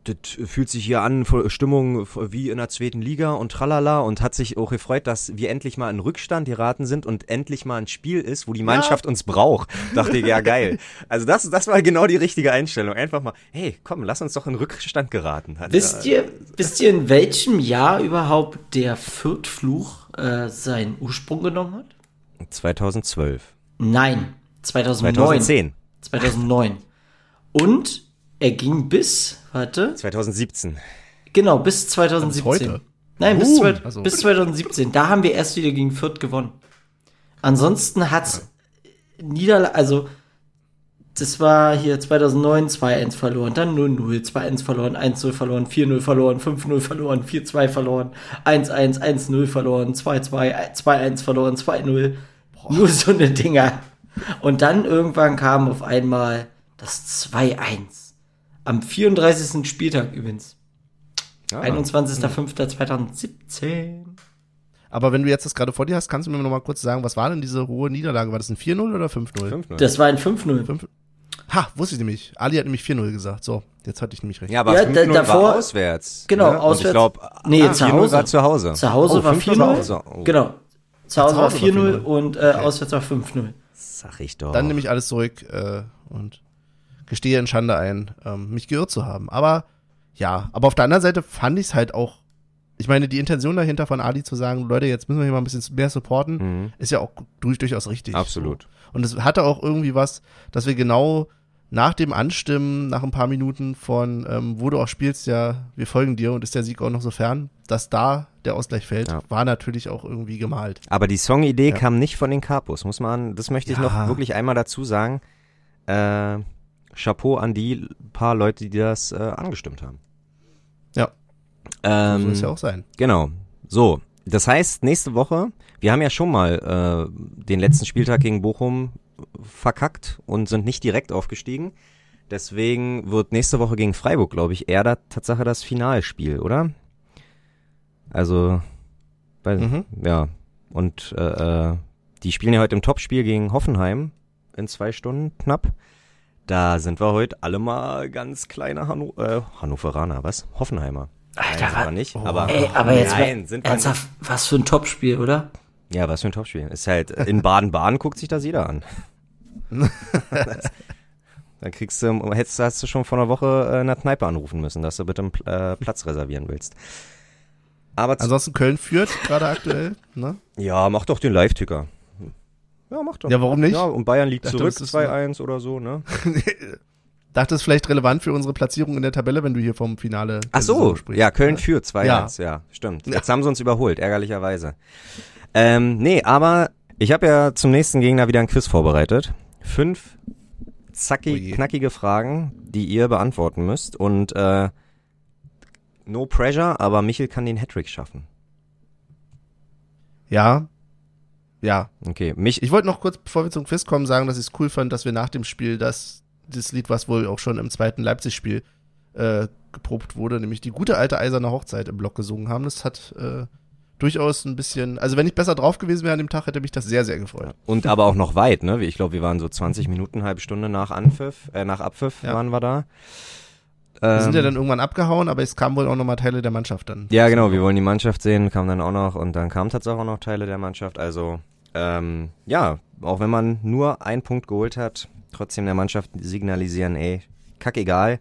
das fühlt sich hier an, Stimmung wie in der zweiten Liga und tralala und hat sich auch gefreut, dass wir endlich mal in Rückstand geraten sind und endlich mal ein Spiel ist, wo die Mannschaft uns braucht. Dachte ich, ja geil. Also das, das war genau die richtige Einstellung. Einfach mal, hey, komm, lass uns doch in Rückstand geraten. Hat Wisst ihr, wisst ihr, in welchem Jahr überhaupt der Fürth-Fluch äh, seinen Ursprung genommen hat? 2012. Nein, 2009. 2010. 2009. Und er ging bis, warte, 2017. genau, bis 2017. heute? Nein, bis, Uh, zwei, also- bis 2017. Da haben wir erst wieder gegen Fürth gewonnen. Ansonsten hat's Niederlage, also das war hier 2009 2-1 verloren, dann 0-0, 2-1 verloren, 1-0 verloren, 4-0 verloren, 5-0 verloren, 4-2 verloren, 1-1, 1-0 verloren, 2-2, 2-1 verloren, 2-0. Nur so eine Dinger. Und dann irgendwann kam auf einmal das 2-1. Am 34. Spieltag übrigens. Ah. 21.05.2017. Aber wenn du jetzt das gerade vor dir hast, kannst du mir noch mal kurz sagen, was war denn diese hohe Niederlage? War das ein 4-0 oder 5-0? 5-0. Das war ein 5-0. Fünf- Ha, wusste ich nämlich. Ali hat nämlich 4-0 gesagt. So, jetzt hatte ich nämlich recht. Ja, aber Ja, 5-0 da- davor- war auswärts. Genau, ne? Und auswärts. ich glaube, Nee, ah, zu 4-0 Hause. war zu Hause. Zu Hause oh, war 5-0 4-0. Hause. Oh. Genau. Zu Hause Zu war Hause war 4-0 4-0. und äh, auswärts war 5-0. Sag ich doch. Dann nehme ich alles zurück äh, und gestehe in Schande ein, ähm, mich geirrt zu haben. Aber ja, aber auf der anderen Seite fand ich es halt auch, ich meine, die Intention dahinter von Ali zu sagen, Leute, jetzt müssen wir hier mal ein bisschen mehr supporten, Mhm. ist ja auch durch, durchaus richtig. Absolut. Und es hatte auch irgendwie was, dass wir genau nach dem Anstimmen, nach ein paar Minuten von, ähm, wo du auch spielst, ja, wir folgen dir und ist der Sieg auch noch so fern, dass da der Ausgleich fällt, Ja. war natürlich auch irgendwie gemalt. Aber die Songidee Ja. kam nicht von den Capos, muss man, das möchte ich Ja. noch wirklich einmal dazu sagen. Äh, Chapeau an die paar Leute, die das äh, angestimmt haben. Ja. Ähm, so es ja auch sein. Genau. So, das heißt, nächste Woche, wir haben ja schon mal äh, den letzten Spieltag gegen Bochum verkackt und sind nicht direkt aufgestiegen. Deswegen wird nächste Woche gegen Freiburg, glaube ich, eher da Tatsache das Finalspiel, oder? Also, weil, Mhm. ja. Und äh, äh, die spielen ja heute im Topspiel gegen Hoffenheim in zwei Stunden knapp. Da sind wir heute alle mal ganz kleine Hanno äh, Hannoveraner, was? Hoffenheimer. Alter, Nein, sind wir was- nicht. Oh. Aber, Ey, aber jetzt Nein, sind wir ernsthaft, was für ein Topspiel, oder? Ja, was für ein Topspiel. Ist halt, in Baden-Baden guckt sich das jeder an. Dann kriegst du, hättest, hast du schon vor einer Woche äh, in der Kneipe anrufen müssen, dass du bitte einen äh, Platz reservieren willst. Aber Ansonsten Köln führt gerade aktuell, ne? ja, mach doch den Live-Ticker. Ja, mach doch. Ja, warum nicht? Ja, und Bayern liegt Dachte, zurück, das ist 2-1 oder so, ne? Dachte es vielleicht relevant für unsere Platzierung in der Tabelle, wenn du hier vom Finale Ach so, ja, Köln führt 2-1, ja. stimmt. Jetzt haben sie uns überholt, ärgerlicherweise. Ähm, nee, aber ich habe ja zum nächsten Gegner wieder ein Quiz vorbereitet. Fünf zackig, knackige Fragen, die ihr beantworten müsst. Und äh, no pressure, aber Michel kann den Hattrick schaffen. Ja. Ja. Okay, mich, Ich wollte noch kurz, bevor wir zum Quiz kommen, sagen, dass ich es cool fand, dass wir nach dem Spiel das, das Lied, was wohl auch schon im zweiten Leipzig-Spiel äh, geprobt wurde, nämlich die gute alte eiserne Hochzeit im Block gesungen haben. Das hat äh, durchaus ein bisschen, also wenn ich besser drauf gewesen wäre an dem Tag, hätte mich das sehr, sehr gefreut. und aber auch noch weit, ne? Ich glaube, wir waren so 20 Minuten, halbe Stunde nach Anpfiff, äh, nach Abpfiff Ja. waren wir da. Wir sind ja Ähm, dann irgendwann abgehauen, aber es kamen wohl auch nochmal Teile der Mannschaft dann. Ja, genau, wir wollen die Mannschaft sehen, kam dann auch noch und dann kamen tatsächlich auch noch Teile der Mannschaft. Also, ähm, ja, auch wenn man nur einen Punkt geholt hat, trotzdem der Mannschaft signalisieren, ey, kackegal,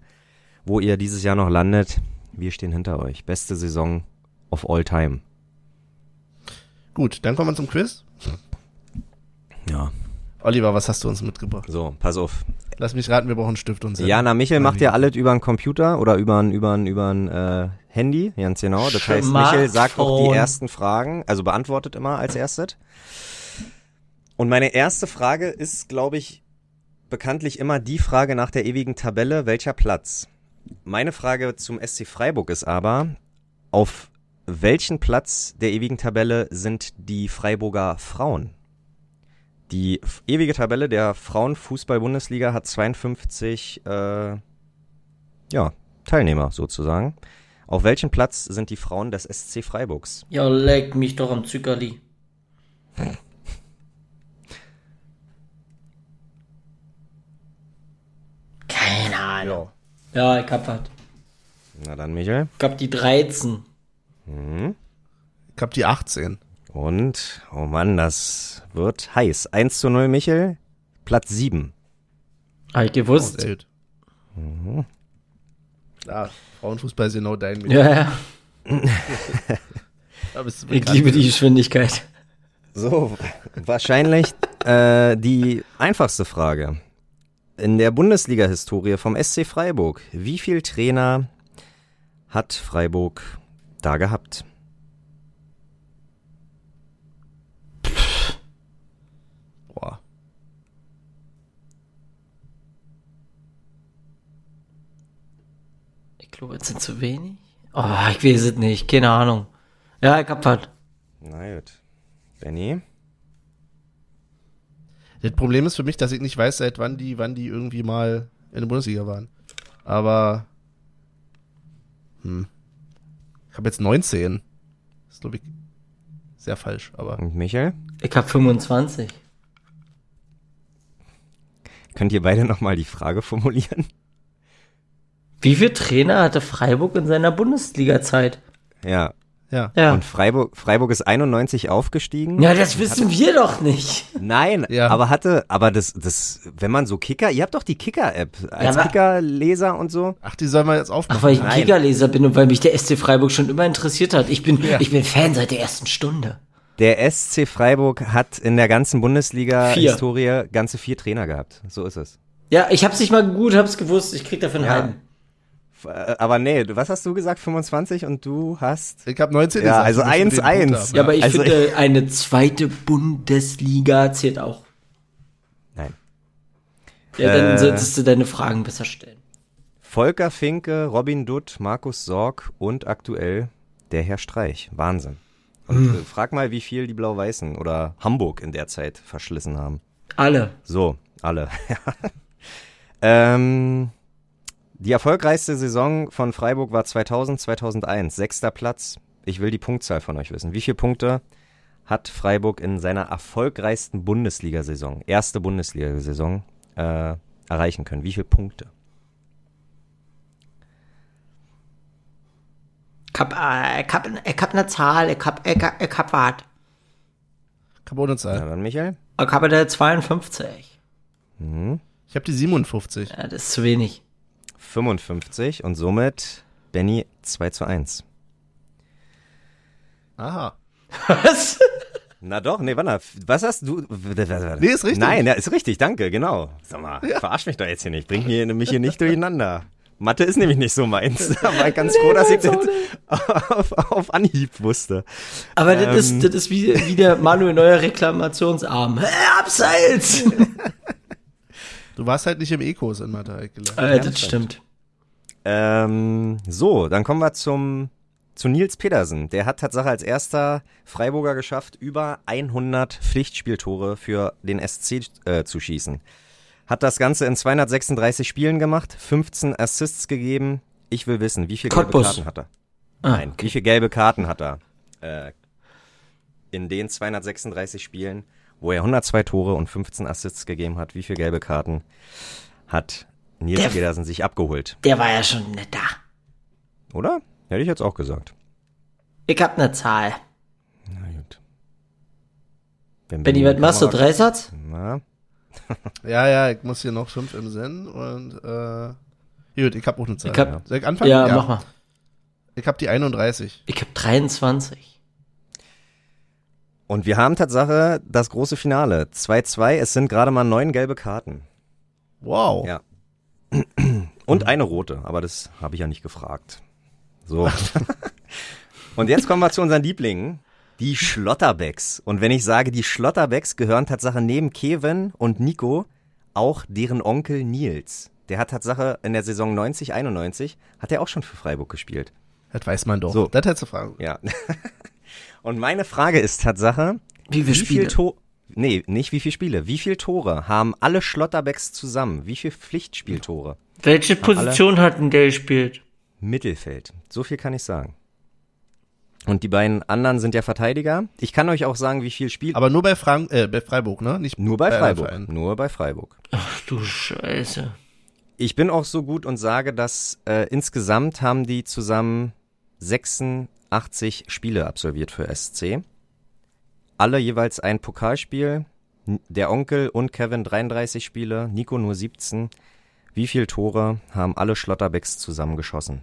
wo ihr dieses Jahr noch landet, wir stehen hinter euch. Beste Saison of all time. Gut, dann kommen wir zum Quiz. Ja. Oliver, was hast du uns mitgebracht? So, pass auf. Lass mich raten, wir brauchen einen Stift und Zettel. Jana Michel macht ja alles über einen Computer oder über ein, über ein, über ein äh, Handy, ganz genau. Das heißt, Michel sagt auch die ersten Fragen, also beantwortet immer als erstes. Und meine erste Frage ist, glaube ich, bekanntlich immer die Frage nach der ewigen Tabelle, welcher Platz? Meine Frage zum SC Freiburg ist aber, auf welchen Platz der ewigen Tabelle sind die Freiburger Frauen? Die ewige Tabelle der Frauenfußball-Bundesliga hat 52 äh, ja, Teilnehmer sozusagen. Auf welchem Platz sind die Frauen des SC Freiburgs? Ja, leck mich doch am Zuckerli. Keine Ahnung. Ja, ich hab was. Na dann, Michael. Ich hab die 13. Mhm. Ich hab die 18. Und, oh Mann, das wird heiß. 1 zu 0, Michel. Platz 7. Hab ich Oh, gewusst. sehr gut. Klar, Frauenfußball ist genau dein Weg. ja, ja. Da bist du Ich liebe die Geschwindigkeit. So, wahrscheinlich äh, die einfachste Frage. In der Bundesliga-Historie vom SC Freiburg, wie viel Trainer hat Freiburg da gehabt? Ich glaube, es sind zu wenig. Oh, ich weiß es nicht. Keine Ahnung. Ja, ich hab was. Na gut. Benny? Das Problem ist für mich, dass ich nicht weiß, seit wann die, wann die irgendwie mal in der Bundesliga waren. Aber hm. ich habe jetzt 19. Das ist glaube ich sehr falsch, aber Und Michael? Ich hab 25. Könnt ihr beide nochmal die Frage formulieren? Wie viele Trainer hatte Freiburg in seiner Bundesliga-Zeit? Ja, Ja. Ja. Und Freiburg, Freiburg ist 91 aufgestiegen. ja, das wissen wir doch nicht. Nein, Ja. aber hatte, aber das, das, wenn man so Kicker, ihr habt doch die Kicker-App als aber- Kicker-Leser und so. Ach, die sollen wir jetzt aufmachen. Ach, weil ich ein. Kicker-Leser bin und weil mich der SC Freiburg schon immer interessiert hat. Ich bin, Ja. ich bin Fan seit der ersten Stunde. Der SC Freiburg hat in der ganzen. Bundesliga-Historie ganze vier Trainer gehabt. So ist es. Ja, ich hab's nicht mal gut, hab's gewusst. Ich krieg dafür einen Ja. halben. Äh, Aber nee, du- was hast du gesagt? 25 und du hast. Ich habe 19 Ja, gesagt, also wir müssen den 1-1. Punkt haben, Ja, aber ich Also finde, eine zweite Bundesliga zählt auch. Nein. Ja, dann Äh. solltest du deine Fragen besser stellen. Volker Finke, Robin Dutt, Markus Sorg und aktuell der Herr Streich. Wahnsinn. Und äh, frag mal, wie viel die Blau-Weißen oder Hamburg in der Zeit verschlissen haben. Alle. So, alle. ähm, die erfolgreichste Saison von Freiburg war 2000, 2001. Sechster Platz. Ich will die Punktzahl von euch wissen. Wie viele Punkte hat Freiburg in seiner erfolgreichsten Bundesliga-Saison, erste Bundesliga-Saison, äh, erreichen können? Wie viele Punkte? Ich hab, äh, ich hab, ich hab eine Zahl, ich hab, ich hab, ich hab was. Ich hab ohne Na Zahl. dann, Michael. Ich habe da 52. Ich habe die 57. Ja, das ist zu wenig. 55 und somit Benny 2 zu 1. Aha. Was? Na doch, nee, warte, was hast du? Nee, ist richtig. Nein, ja, ist richtig, danke, genau. Sag mal, verarsch mich doch jetzt hier nicht, bring hier, mich hier nicht durcheinander. Mathe ist nämlich nicht so meins. Da war ich ganz froh, dass ich das auf, auf Anhieb wusste. Aber das, Ähm. ist, das ist wie, wie der Manuel Neuer Reklamationsarm. Hä, Abseits! Du warst halt nicht im E-Kurs in Mathe, Eikele. äh, das stimmt. Ähm, so, dann kommen wir zum zu Nils Pedersen. Der hat Tatsache als erster Freiburger geschafft, über 100 Pflichtspieltore für den SC äh, zu schießen. Hat das Ganze in 236 Spielen gemacht, 15 Assists gegeben. Ich will wissen, wie viele gelbe. Karten hat er? Ah, Nein, wie viele gelbe Karten hat er? Äh, in den 236 Spielen, wo er 102 Tore und 15 Assists gegeben hat, wie viele gelbe Karten hat Nils Der- Pedersen sich abgeholt? Der war ja schon nicht da. Oder? Hätte ich jetzt auch gesagt. Ich hab eine Zahl. Na gut. Wenn Benny, was machst du? Dreisatz? Na, Ja, ja, ich muss hier noch fünf im Sinn und äh, gut, ich hab auch eine Zahl. Ich hab- Soll ich anfangen? Ja, mach mal. Ich hab die 31. Ich hab 23. Und wir haben Tatsache das große Finale. 2-2, es sind gerade mal neun gelbe Karten. Wow. Ja. Und eine rote, aber das habe ich ja nicht gefragt. So. Und jetzt kommen wir zu unseren Lieblingen, die Schlotterbecks. Und wenn ich sage, die Schlotterbecks gehören Tatsache neben Kevin und Nico auch deren Onkel Nils. Der hat Tatsache in der Saison 90, 91, hat er auch schon für Freiburg gespielt. Das weiß man doch. So. Das hättest du fragen. Ja. Und meine Frage ist Tatsache, Wie viele wie viel Tore, nee, nicht wie viele Spiele, wie viele Tore haben alle Schlotterbecks zusammen? Wie viele Pflichtspieltore? Welche Position hat denn der gespielt? Mittelfeld. So viel kann ich sagen. Und die beiden anderen sind ja Verteidiger. Ich kann euch auch sagen, wie viel Spiel. Aber nur bei, Frank äh, bei Freiburg, ne? Nicht nur bei Freiburg. Nur bei Freiburg. Ach du Scheiße. Ich bin auch so gut und sage, dass äh, insgesamt haben die zusammen 86 Spiele absolviert für SC. Alle jeweils ein Pokalspiel. Der Onkel und Kevin 33 Spiele, Nico nur 17. Wie viele Tore haben alle Schlotterbecks zusammen geschossen?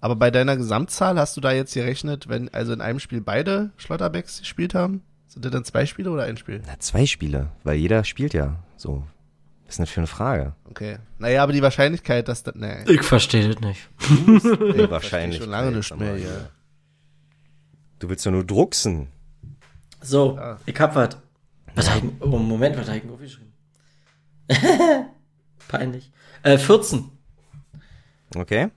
Aber bei deiner Gesamtzahl hast du da jetzt gerechnet, wenn also in einem Spiel beide Schlotterbecks gespielt haben? Sind das dann zwei Spiele oder ein Spiel? Na, zwei Spiele, weil jeder spielt ja so. Was ist denn das für eine Frage? Okay. Naja, aber die Wahrscheinlichkeit, dass das. Nee. Ich verstehe das nicht. Nee, wahrscheinlich. Schon lange nicht mehr hier. Du willst ja nur drucksen. So, Ja. ich hab was. Was hab ich, oh, Moment, was hab ich denn aufgeschrieben? Peinlich. Äh, 14. Okay.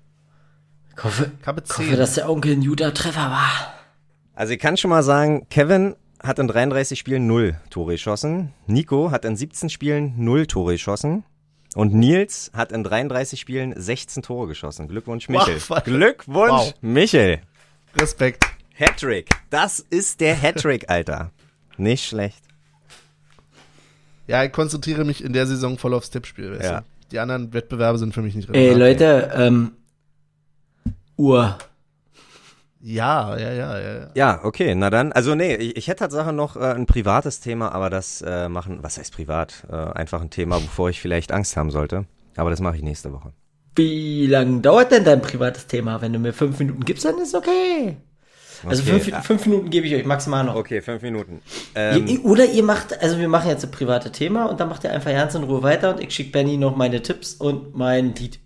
Ich hoffe, Ich hoffe, 10. dass der Onkel ein guter Treffer war. Also ich kann schon mal sagen, Kevin hat in 33 Spielen 0 Tore geschossen. Nico hat in 17 Spielen 0 Tore geschossen. Und Nils hat in 33 Spielen 16 Tore geschossen. Glückwunsch, Michel. Wow, Glückwunsch, Wow. Michel. Respekt. Hattrick. Das ist der Hattrick, Alter. Nicht schlecht. Ja, ich konzentriere mich in der Saison voll aufs Tippspiel. Ja. Die anderen Wettbewerbe sind für mich nicht Ey, relevant. Leute, ähm, Uhr. Ja, ja, ja, ja. ja. Ja, okay, na dann, also nee, ich, ich hätte Tatsache noch äh, ein privates Thema, aber das äh, machen, was heißt privat? Äh, einfach ein Thema, wovor ich vielleicht Angst haben sollte. Aber das mache ich nächste Woche. Wie lang dauert denn dein privates Thema? Wenn du mir fünf Minuten gibst, dann ist okay. Also Okay. fünf, fünf Minuten gebe ich euch maximal noch. Okay, fünf Minuten. Ähm, ihr- oder ihr macht, also wir machen jetzt ein privates Thema und dann macht ihr einfach ganz in Ruhe weiter und ich schicke Benny noch meine Tipps und mein Lied.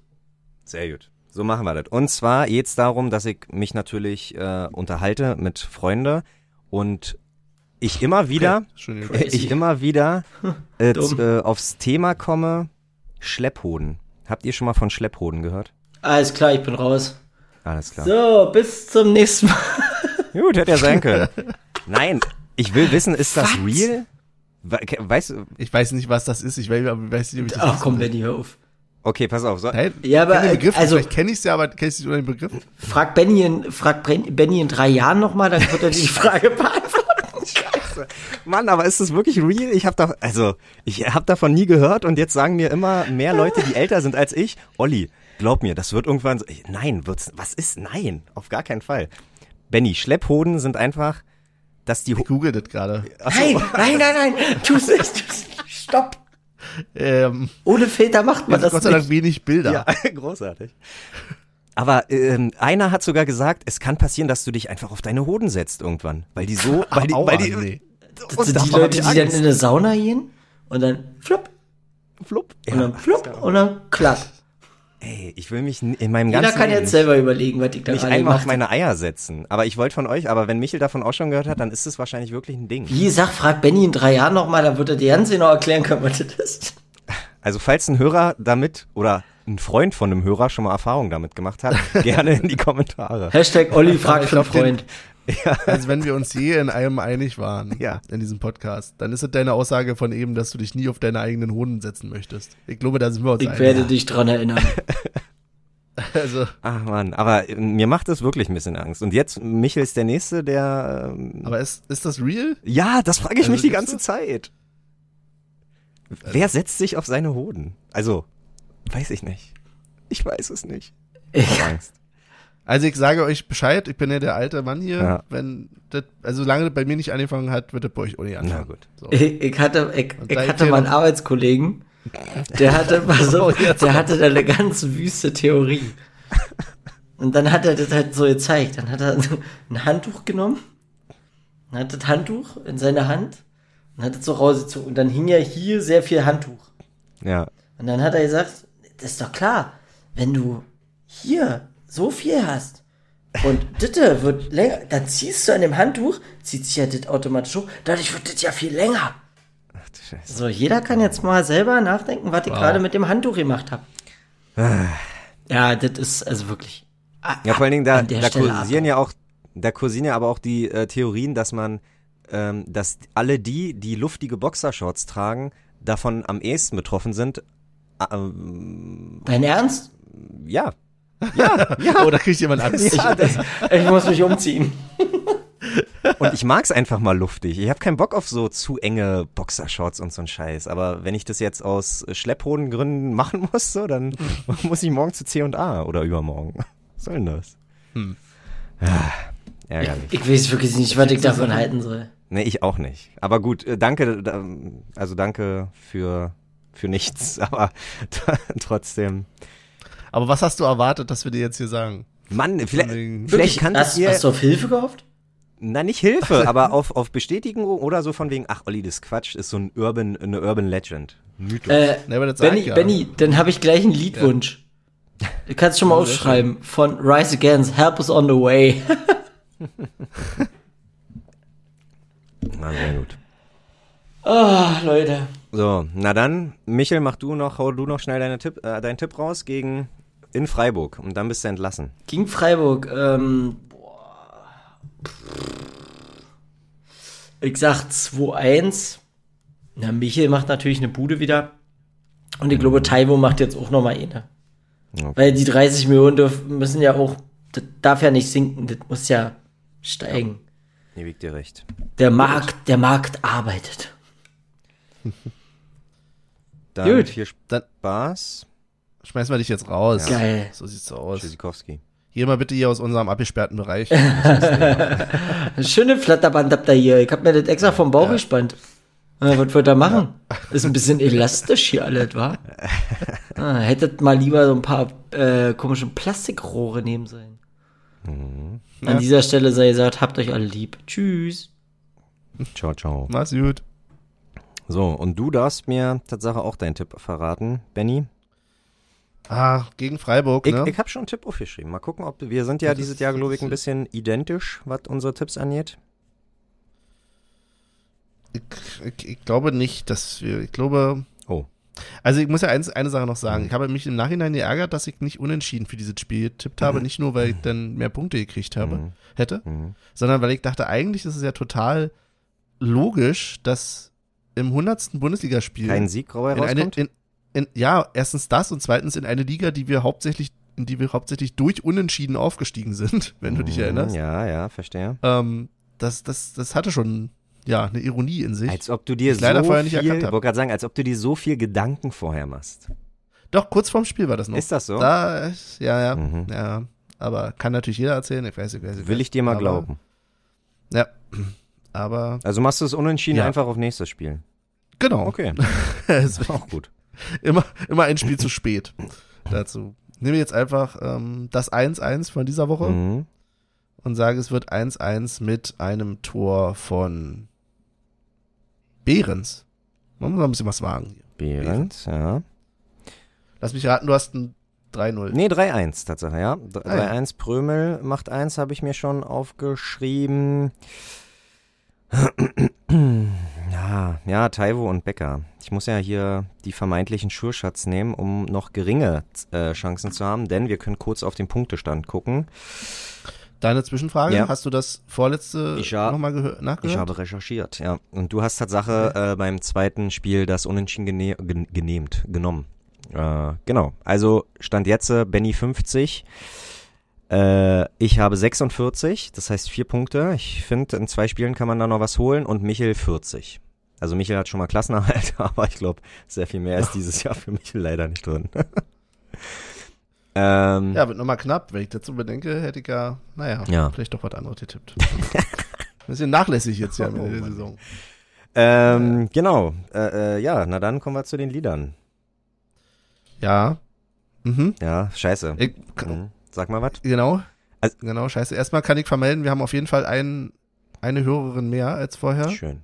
Sehr gut. So machen wir das. Und zwar geht's darum, dass ich mich natürlich äh, unterhalte mit Freunde und ich immer wieder. Crazy. ich immer wieder äh, äh, aufs Thema komme, Schlepphoden. Habt ihr schon mal von Schlepphoden gehört? Alles klar, ich bin raus. Alles klar. So, bis zum nächsten Mal. Gut, hätte ja sein können. Nein, ich will wissen, ist das Was? real? Weißt du, Ich weiß nicht, was das ist. Ich weiß, aber ich weiß nicht, ob ich das Ach komm, will. Benny, hör auf. okay, pass auf. So, Nein, Ja, aber, kenn den Begriff, also- vielleicht kenne ich es ja, aber ich es nicht dem Begriff. Frag Benny in, frag Benny in drei Jahren nochmal, dann wird er die Frage beantworten. Mann, aber ist das wirklich real? Ich habe da, also ich habe davon nie gehört und jetzt sagen mir immer mehr Leute, die älter sind als ich, Olli, glaub mir, das wird irgendwann. So, nein, wird's. Was ist? Nein, auf gar keinen Fall. Benny, Schlepphoden sind einfach, dass die. Ich google das gerade. Nein, nein, nein, nein, tu's nicht, tu's nicht. Stopp. Ähm, Ohne Filter macht man das Gott sei Dank nicht. wenig Bilder. Ja, großartig. Aber ähm, einer hat sogar gesagt, es kann passieren, dass du dich einfach auf deine Hoden setzt irgendwann, weil die so, weil die, Aua, weil die, nee. Das sind die Leute, die dann in eine Sauna gehen und dann flupp Flupp. und dann flupp und dann klack. Ey, ich will mich in meinem Jeder ganzen kann Leben jetzt selber überlegen, was ich da nicht einmal auf meine Eier setzen. Aber ich wollte von euch, aber wenn Michel davon auch schon gehört hat, dann ist es wahrscheinlich wirklich ein Ding. Wie gesagt, frag Benny in drei Jahren nochmal, dann wird er dir ganz genau erklären können, was das ist. Also falls ein Hörer damit oder ein Freund von einem Hörer schon mal Erfahrung damit gemacht hat, gerne in die Kommentare. Hashtag Olli fragt für glaub, den- Freund. Also wenn wir uns je in einem einig waren Ja. in diesem Podcast, dann ist es deine Aussage von eben, dass du dich nie auf deine eigenen Hoden setzen möchtest. Ich glaube, da sind wir uns Ich einig. werde dich dran erinnern. Also, Ach man, aber äh, mir macht es wirklich ein bisschen Angst. Und jetzt, Michel ist der Nächste, der... Ähm, aber ist, ist das real? ja, das frage ich Also mich die ganze das? Zeit. Wer setzt sich auf seine Hoden? Also, weiß ich nicht. Ich weiß es nicht. Ich habe Angst. Also ich sage euch Bescheid, ich bin ja der alte Mann hier. Ja. Wenn das, also solange das bei mir nicht angefangen hat, wird das bei euch auch nicht Na anfangen. gut. So. Ich, ich hatte, ich, ich hatte mal einen Arbeitskollegen, der hatte, pass auf, der hatte da eine ganz wüste Theorie. Und dann hat er das halt so gezeigt. Dann hat er ein Handtuch genommen, und hat das Handtuch in seine Hand und hat es so rausgezogen. Und dann hing ja hier sehr viel Handtuch. Ja. Und dann hat er gesagt, das ist doch klar, wenn du hier so viel hast und Ditte wird länger, dann ziehst du an dem Handtuch, zieht sich ja das automatisch hoch, dadurch wird das ja viel länger. Ach du Scheiße. So, jeder kann jetzt mal selber nachdenken, was ich Wow. gerade mit dem Handtuch gemacht habe. ja, das ist also wirklich. Ja, vor allen Dingen, da, der da Stelle kursieren ja auch, da kursieren ja aber auch die äh, Theorien, dass man, ähm, dass alle die, die luftige Boxershorts tragen, davon am ehesten betroffen sind. Ähm, Dein Ernst? ja. Oh, da kriegt jemand Angst. Ja, das, Ich muss mich umziehen. und ich mag's einfach mal luftig. Ich habe keinen Bock auf so zu enge Boxershorts und so ein Scheiß. Aber wenn ich das jetzt aus Schlepphodengründen machen muss, so, dann muss ich morgen zu C&A oder übermorgen. Was soll denn das? Hm. Ah, ärgerlich. Ich weiß wirklich nicht, was ich davon halten soll. Nee, ich auch nicht. Aber gut, äh, danke, da- also danke für, für nichts, aber trotzdem. Aber was hast du erwartet, dass wir dir jetzt hier sagen? Mann, vielleicht, vielleicht kanntet hast, ihr, hast du auf Hilfe gehofft? na nicht Hilfe, aber auf, auf Bestätigung oder so von wegen, ach Olli, das Quatsch, ist so ein Urban, eine Urban Legend. Mythos. Äh, Nee, Benny, ja. Benny, dann habe ich gleich einen Liedwunsch. Du kannst schon mal Ja, aufschreiben. Von Rise Against, Help Us on the Way. Na, sehr gut. Ah, Leute. So, na dann, Michel, mach du noch, hau du noch schnell deine Tipp, äh, deinen Tipp raus gegen in Freiburg und dann bist du entlassen. Gegen Freiburg, ähm, boah. Ich sag 2-1. Na, Michel macht natürlich eine Bude wieder. Und ich glaube, Taiwo macht jetzt auch noch mal eine. Okay. Weil die 30 Millionen dürf, müssen ja auch, das darf ja nicht sinken, das muss ja steigen. Ihr wiegt dir recht. Der Markt, der Markt arbeitet. Dann Gut. viel Spaß. Schmeißen wir dich jetzt raus. Geil. So sieht's so aus. Tschüssikowski. Geh mal bitte hier aus unserem abgesperrten Bereich. Schöne Flatterband habt ihr hier. Ich hab mir das extra vom Bauch gespannt. Ah, was wollt ihr machen? Ist ein bisschen elastisch hier alles, wa? Ah, hättet mal lieber so ein paar äh, komische Plastikrohre nehmen sollen. An Ja. dieser Stelle sei gesagt, habt euch alle lieb. Tschüss. Ciao, ciao. Mach's gut. So, und du darfst mir Tatsache auch deinen Tipp verraten, Benny. Ah, gegen Freiburg, Ich, ne? ich habe schon einen Tipp aufgeschrieben. Mal gucken, ob wir sind ja Das dieses Jahr, glaube ich, ein bisschen identisch, was unsere Tipps angeht. Ich, ich, ich glaube nicht, dass wir, ich glaube, Oh. also ich muss ja eins, eine Sache noch sagen. Ich habe mich im Nachhinein geärgert, dass ich nicht unentschieden für dieses Spiel getippt habe. Nicht nur, weil ich dann mehr Punkte gekriegt habe, Mhm. hätte, Mhm. sondern weil ich dachte, eigentlich ist es ja total logisch, dass im 100. Bundesligaspiel Kein Sieg in eine, in, in, ja, erstens das und zweitens in eine Liga, die wir hauptsächlich, in die wir hauptsächlich durch Unentschieden aufgestiegen sind, wenn du dich Mhm, erinnerst. Ja, ja, verstehe. Ähm, das, das, das hatte schon, ja, eine Ironie in sich. Als ob du dir ich leider so vorher nicht viel, erkannt ich wollte gerade sagen, als ob du dir so viel Gedanken vorher machst. Doch, kurz vorm Spiel war das noch. Ist das so? Da, ja, ja, Mhm. ja. Aber kann natürlich jeder erzählen, ich weiß, ich weiß. Ich Will ich dir mal aber, glauben. Ja, aber Also machst du es unentschieden Ja. einfach auf nächstes Spiel. genau. Okay, Es ist auch gut. immer, immer ein Spiel zu spät dazu. Nehme jetzt einfach ähm, das 1-1 von dieser Woche Mhm. und sage, es wird 1-1 mit einem Tor von Behrens. Man muss ein bisschen was wagen hier. Behrens, ja. Lass mich raten, du hast ein 3-0. Nee, 3-1 Tatsache, ja. D- Ah, ja. 3-1 Prömel macht 1, habe ich mir schon aufgeschrieben. Ja, ja, Taiwo und Becker. Ich muss ja hier die vermeintlichen Schurschatz nehmen, um noch geringe äh, Chancen zu haben, denn wir können kurz auf den Punktestand gucken. Deine Zwischenfrage, Ja. hast du das vorletzte nochmal gehör- nachgehört? Ich habe recherchiert, ja. Und du hast Tatsache äh, beim zweiten Spiel das Unentschieden gene gen genehmt, genommen. Äh, genau. Also stand jetzt äh, Benny 50. Äh, ich habe 46, das heißt vier Punkte. Ich finde, in zwei Spielen kann man da noch was holen und Michel 40. Also Michel hat schon mal Klassenerhalt, aber ich glaube, sehr viel mehr ist dieses Jahr für Michel leider nicht drin. ähm, Ja, wird nochmal knapp. Wenn ich dazu bedenke, hätte ich ja, naja, Ja. vielleicht doch was anderes getippt. Bisschen nachlässig jetzt ja am Ende Oh, der Mann. Saison. ähm, genau. Äh, äh, ja, na dann kommen wir zu den Liedern. Ja. Mhm. Ja, scheiße. Ich, Mhm. Sag mal was. Genau. Also- genau, scheiße. Erstmal kann ich vermelden, wir haben auf jeden Fall ein, eine Hörerin mehr als vorher Schön.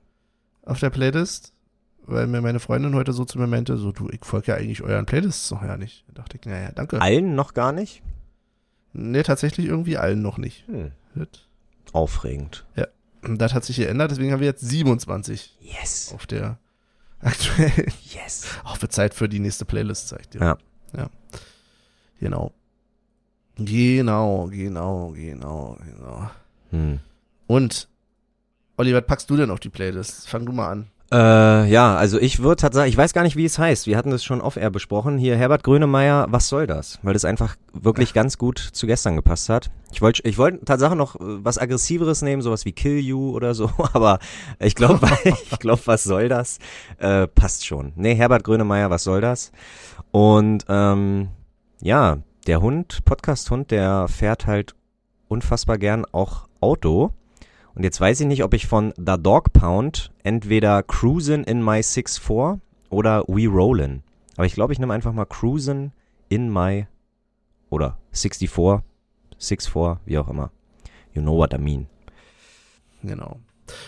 auf der Playlist, weil mir meine Freundin heute so zu mir meinte, so du, ich folge ja eigentlich euren Playlists noch ja nicht. Da dachte ich, naja, danke. Allen noch gar nicht? nee, tatsächlich irgendwie allen noch nicht. Hm. Aufregend. Das hat sich geändert, deswegen haben wir jetzt 27 Yes. auf der aktuellen. Yes. Auch wird Zeit für die nächste Playlist, zeigt dir. Ja. Ja. Genau. Genau, genau, genau, genau. Hm. Und, Olli, was packst du denn auf die Playlist? Fang du mal an. Äh, ja, also ich würde tatsächlich, ich weiß gar nicht, wie es heißt. Wir hatten das schon off-air besprochen. Hier, Herbert Grönemeyer, was soll das? Weil das einfach wirklich ganz gut zu gestern gepasst hat. Ich wollte ich wollte tatsächlich noch äh, was Aggressiveres nehmen, sowas wie Kill You oder so, aber ich glaube, ich glaube, was soll das? Äh, passt schon. Nee, Herbert Grönemeyer, was soll das? Und ähm, ja, der Hund, Podcast-Hund, der fährt halt unfassbar gern auch Auto. Und jetzt weiß ich nicht, ob ich von The Dog Pound entweder Cruisin' in My 6-4 oder We Rollin'. Aber ich glaube, ich nehme einfach mal Cruisin' in My oder 64, 6-4, wie auch immer. You know what I mean. Genau.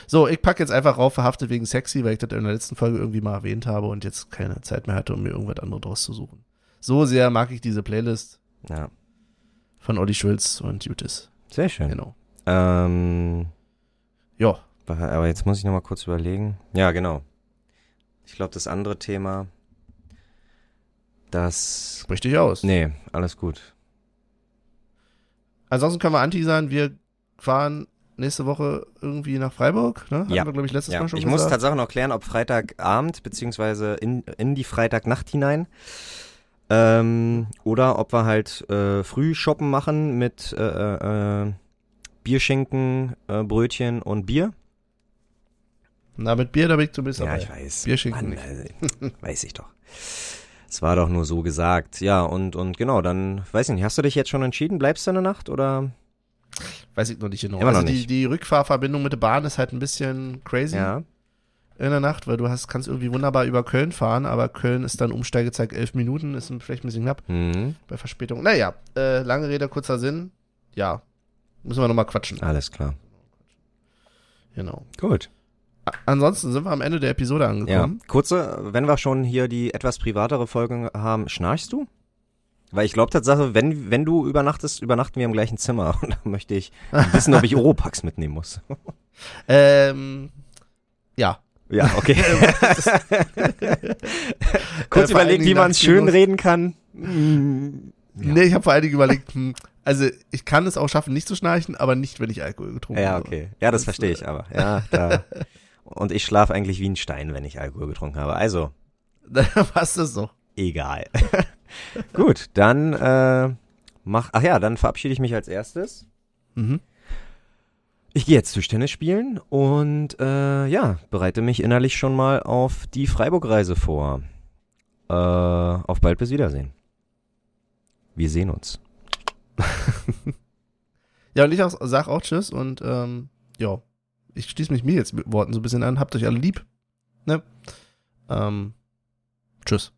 So, ich pack jetzt einfach rauf, verhaftet wegen sexy, weil ich das in der letzten Folge irgendwie mal erwähnt habe und jetzt keine Zeit mehr hatte, um mir irgendwas anderes draus zu suchen. So sehr mag ich diese Playlist Ja, von Olli Schulz und Jutis. sehr schön. Genau. Ähm, Ja, aber jetzt muss ich nochmal kurz überlegen. Ja, genau. Ich glaube, das andere Thema, das... sprich dich aus. Nee, alles gut. Ansonsten können wir anteasern, wir fahren nächste Woche irgendwie nach Freiburg, ne? Hatten Ja. wir, glaube ich, letztes Ja, Mal schon ich muss gesagt. tatsächlich noch klären, ob Freitagabend beziehungsweise in, in die Freitagnacht hinein ähm, oder ob wir halt äh, früh shoppen machen mit äh, äh, Bierschinken, äh, Brötchen und Bier. Na, mit Bier, da bin ich zumindest Ja, dabei. ich weiß. Bierschinken Mann, nicht. äh, weiß ich doch. Es war doch nur so gesagt. Ja, und, und genau, dann, weiß ich nicht, hast du dich jetzt schon entschieden? Bleibst du eine Nacht oder? Weiß ich noch nicht genau. Immer also noch die, nicht. die Rückfahrverbindung mit der Bahn ist halt ein bisschen crazy Ja. In der Nacht, weil du hast, kannst irgendwie wunderbar über Köln fahren, aber Köln ist dann Umsteigezeit elf Minuten, ist vielleicht ein bisschen knapp Mhm. bei Verspätung. Naja, äh, lange Rede, kurzer Sinn. Ja, müssen wir nochmal quatschen. Alles klar. Genau. Gut. Ansonsten sind wir am Ende der Episode Ja. angekommen. Kurze, wenn wir schon hier die etwas privatere Folge haben, schnarchst du? Weil ich glaube Tatsache, wenn, wenn du übernachtest, übernachten wir im gleichen Zimmer. Und da möchte ich wissen, ob ich Oropax mitnehmen muss. Ähm, ja. Ja, okay. Kurz Äh, vor allen überlegt, wie man es schön reden kann. Mm, Ja. Nee, ich habe vor allen Dingen überlegt, hm, also ich kann es auch schaffen, nicht zu schnarchen, aber nicht, wenn ich Alkohol getrunken Ja, habe. okay. Ja, das verstehe ich aber. Ja, da. Und ich schlafe eigentlich wie ein Stein, wenn ich Alkohol getrunken habe. Also, Dann passt es so. egal. Gut, dann äh, mach. Ach ja, dann verabschiede ich mich als erstes. Mhm. Ich gehe jetzt Tischtennis spielen und äh, ja, bereite mich innerlich schon mal auf die Freiburg-Reise vor. Äh, auf bald bis Wiedersehen. Wir sehen uns. Ja, und ich auch, sag auch Tschüss und ähm, ja, ich schließe mich mir jetzt mit Worten so ein bisschen an. Habt euch alle lieb. Ne? Ähm, tschüss.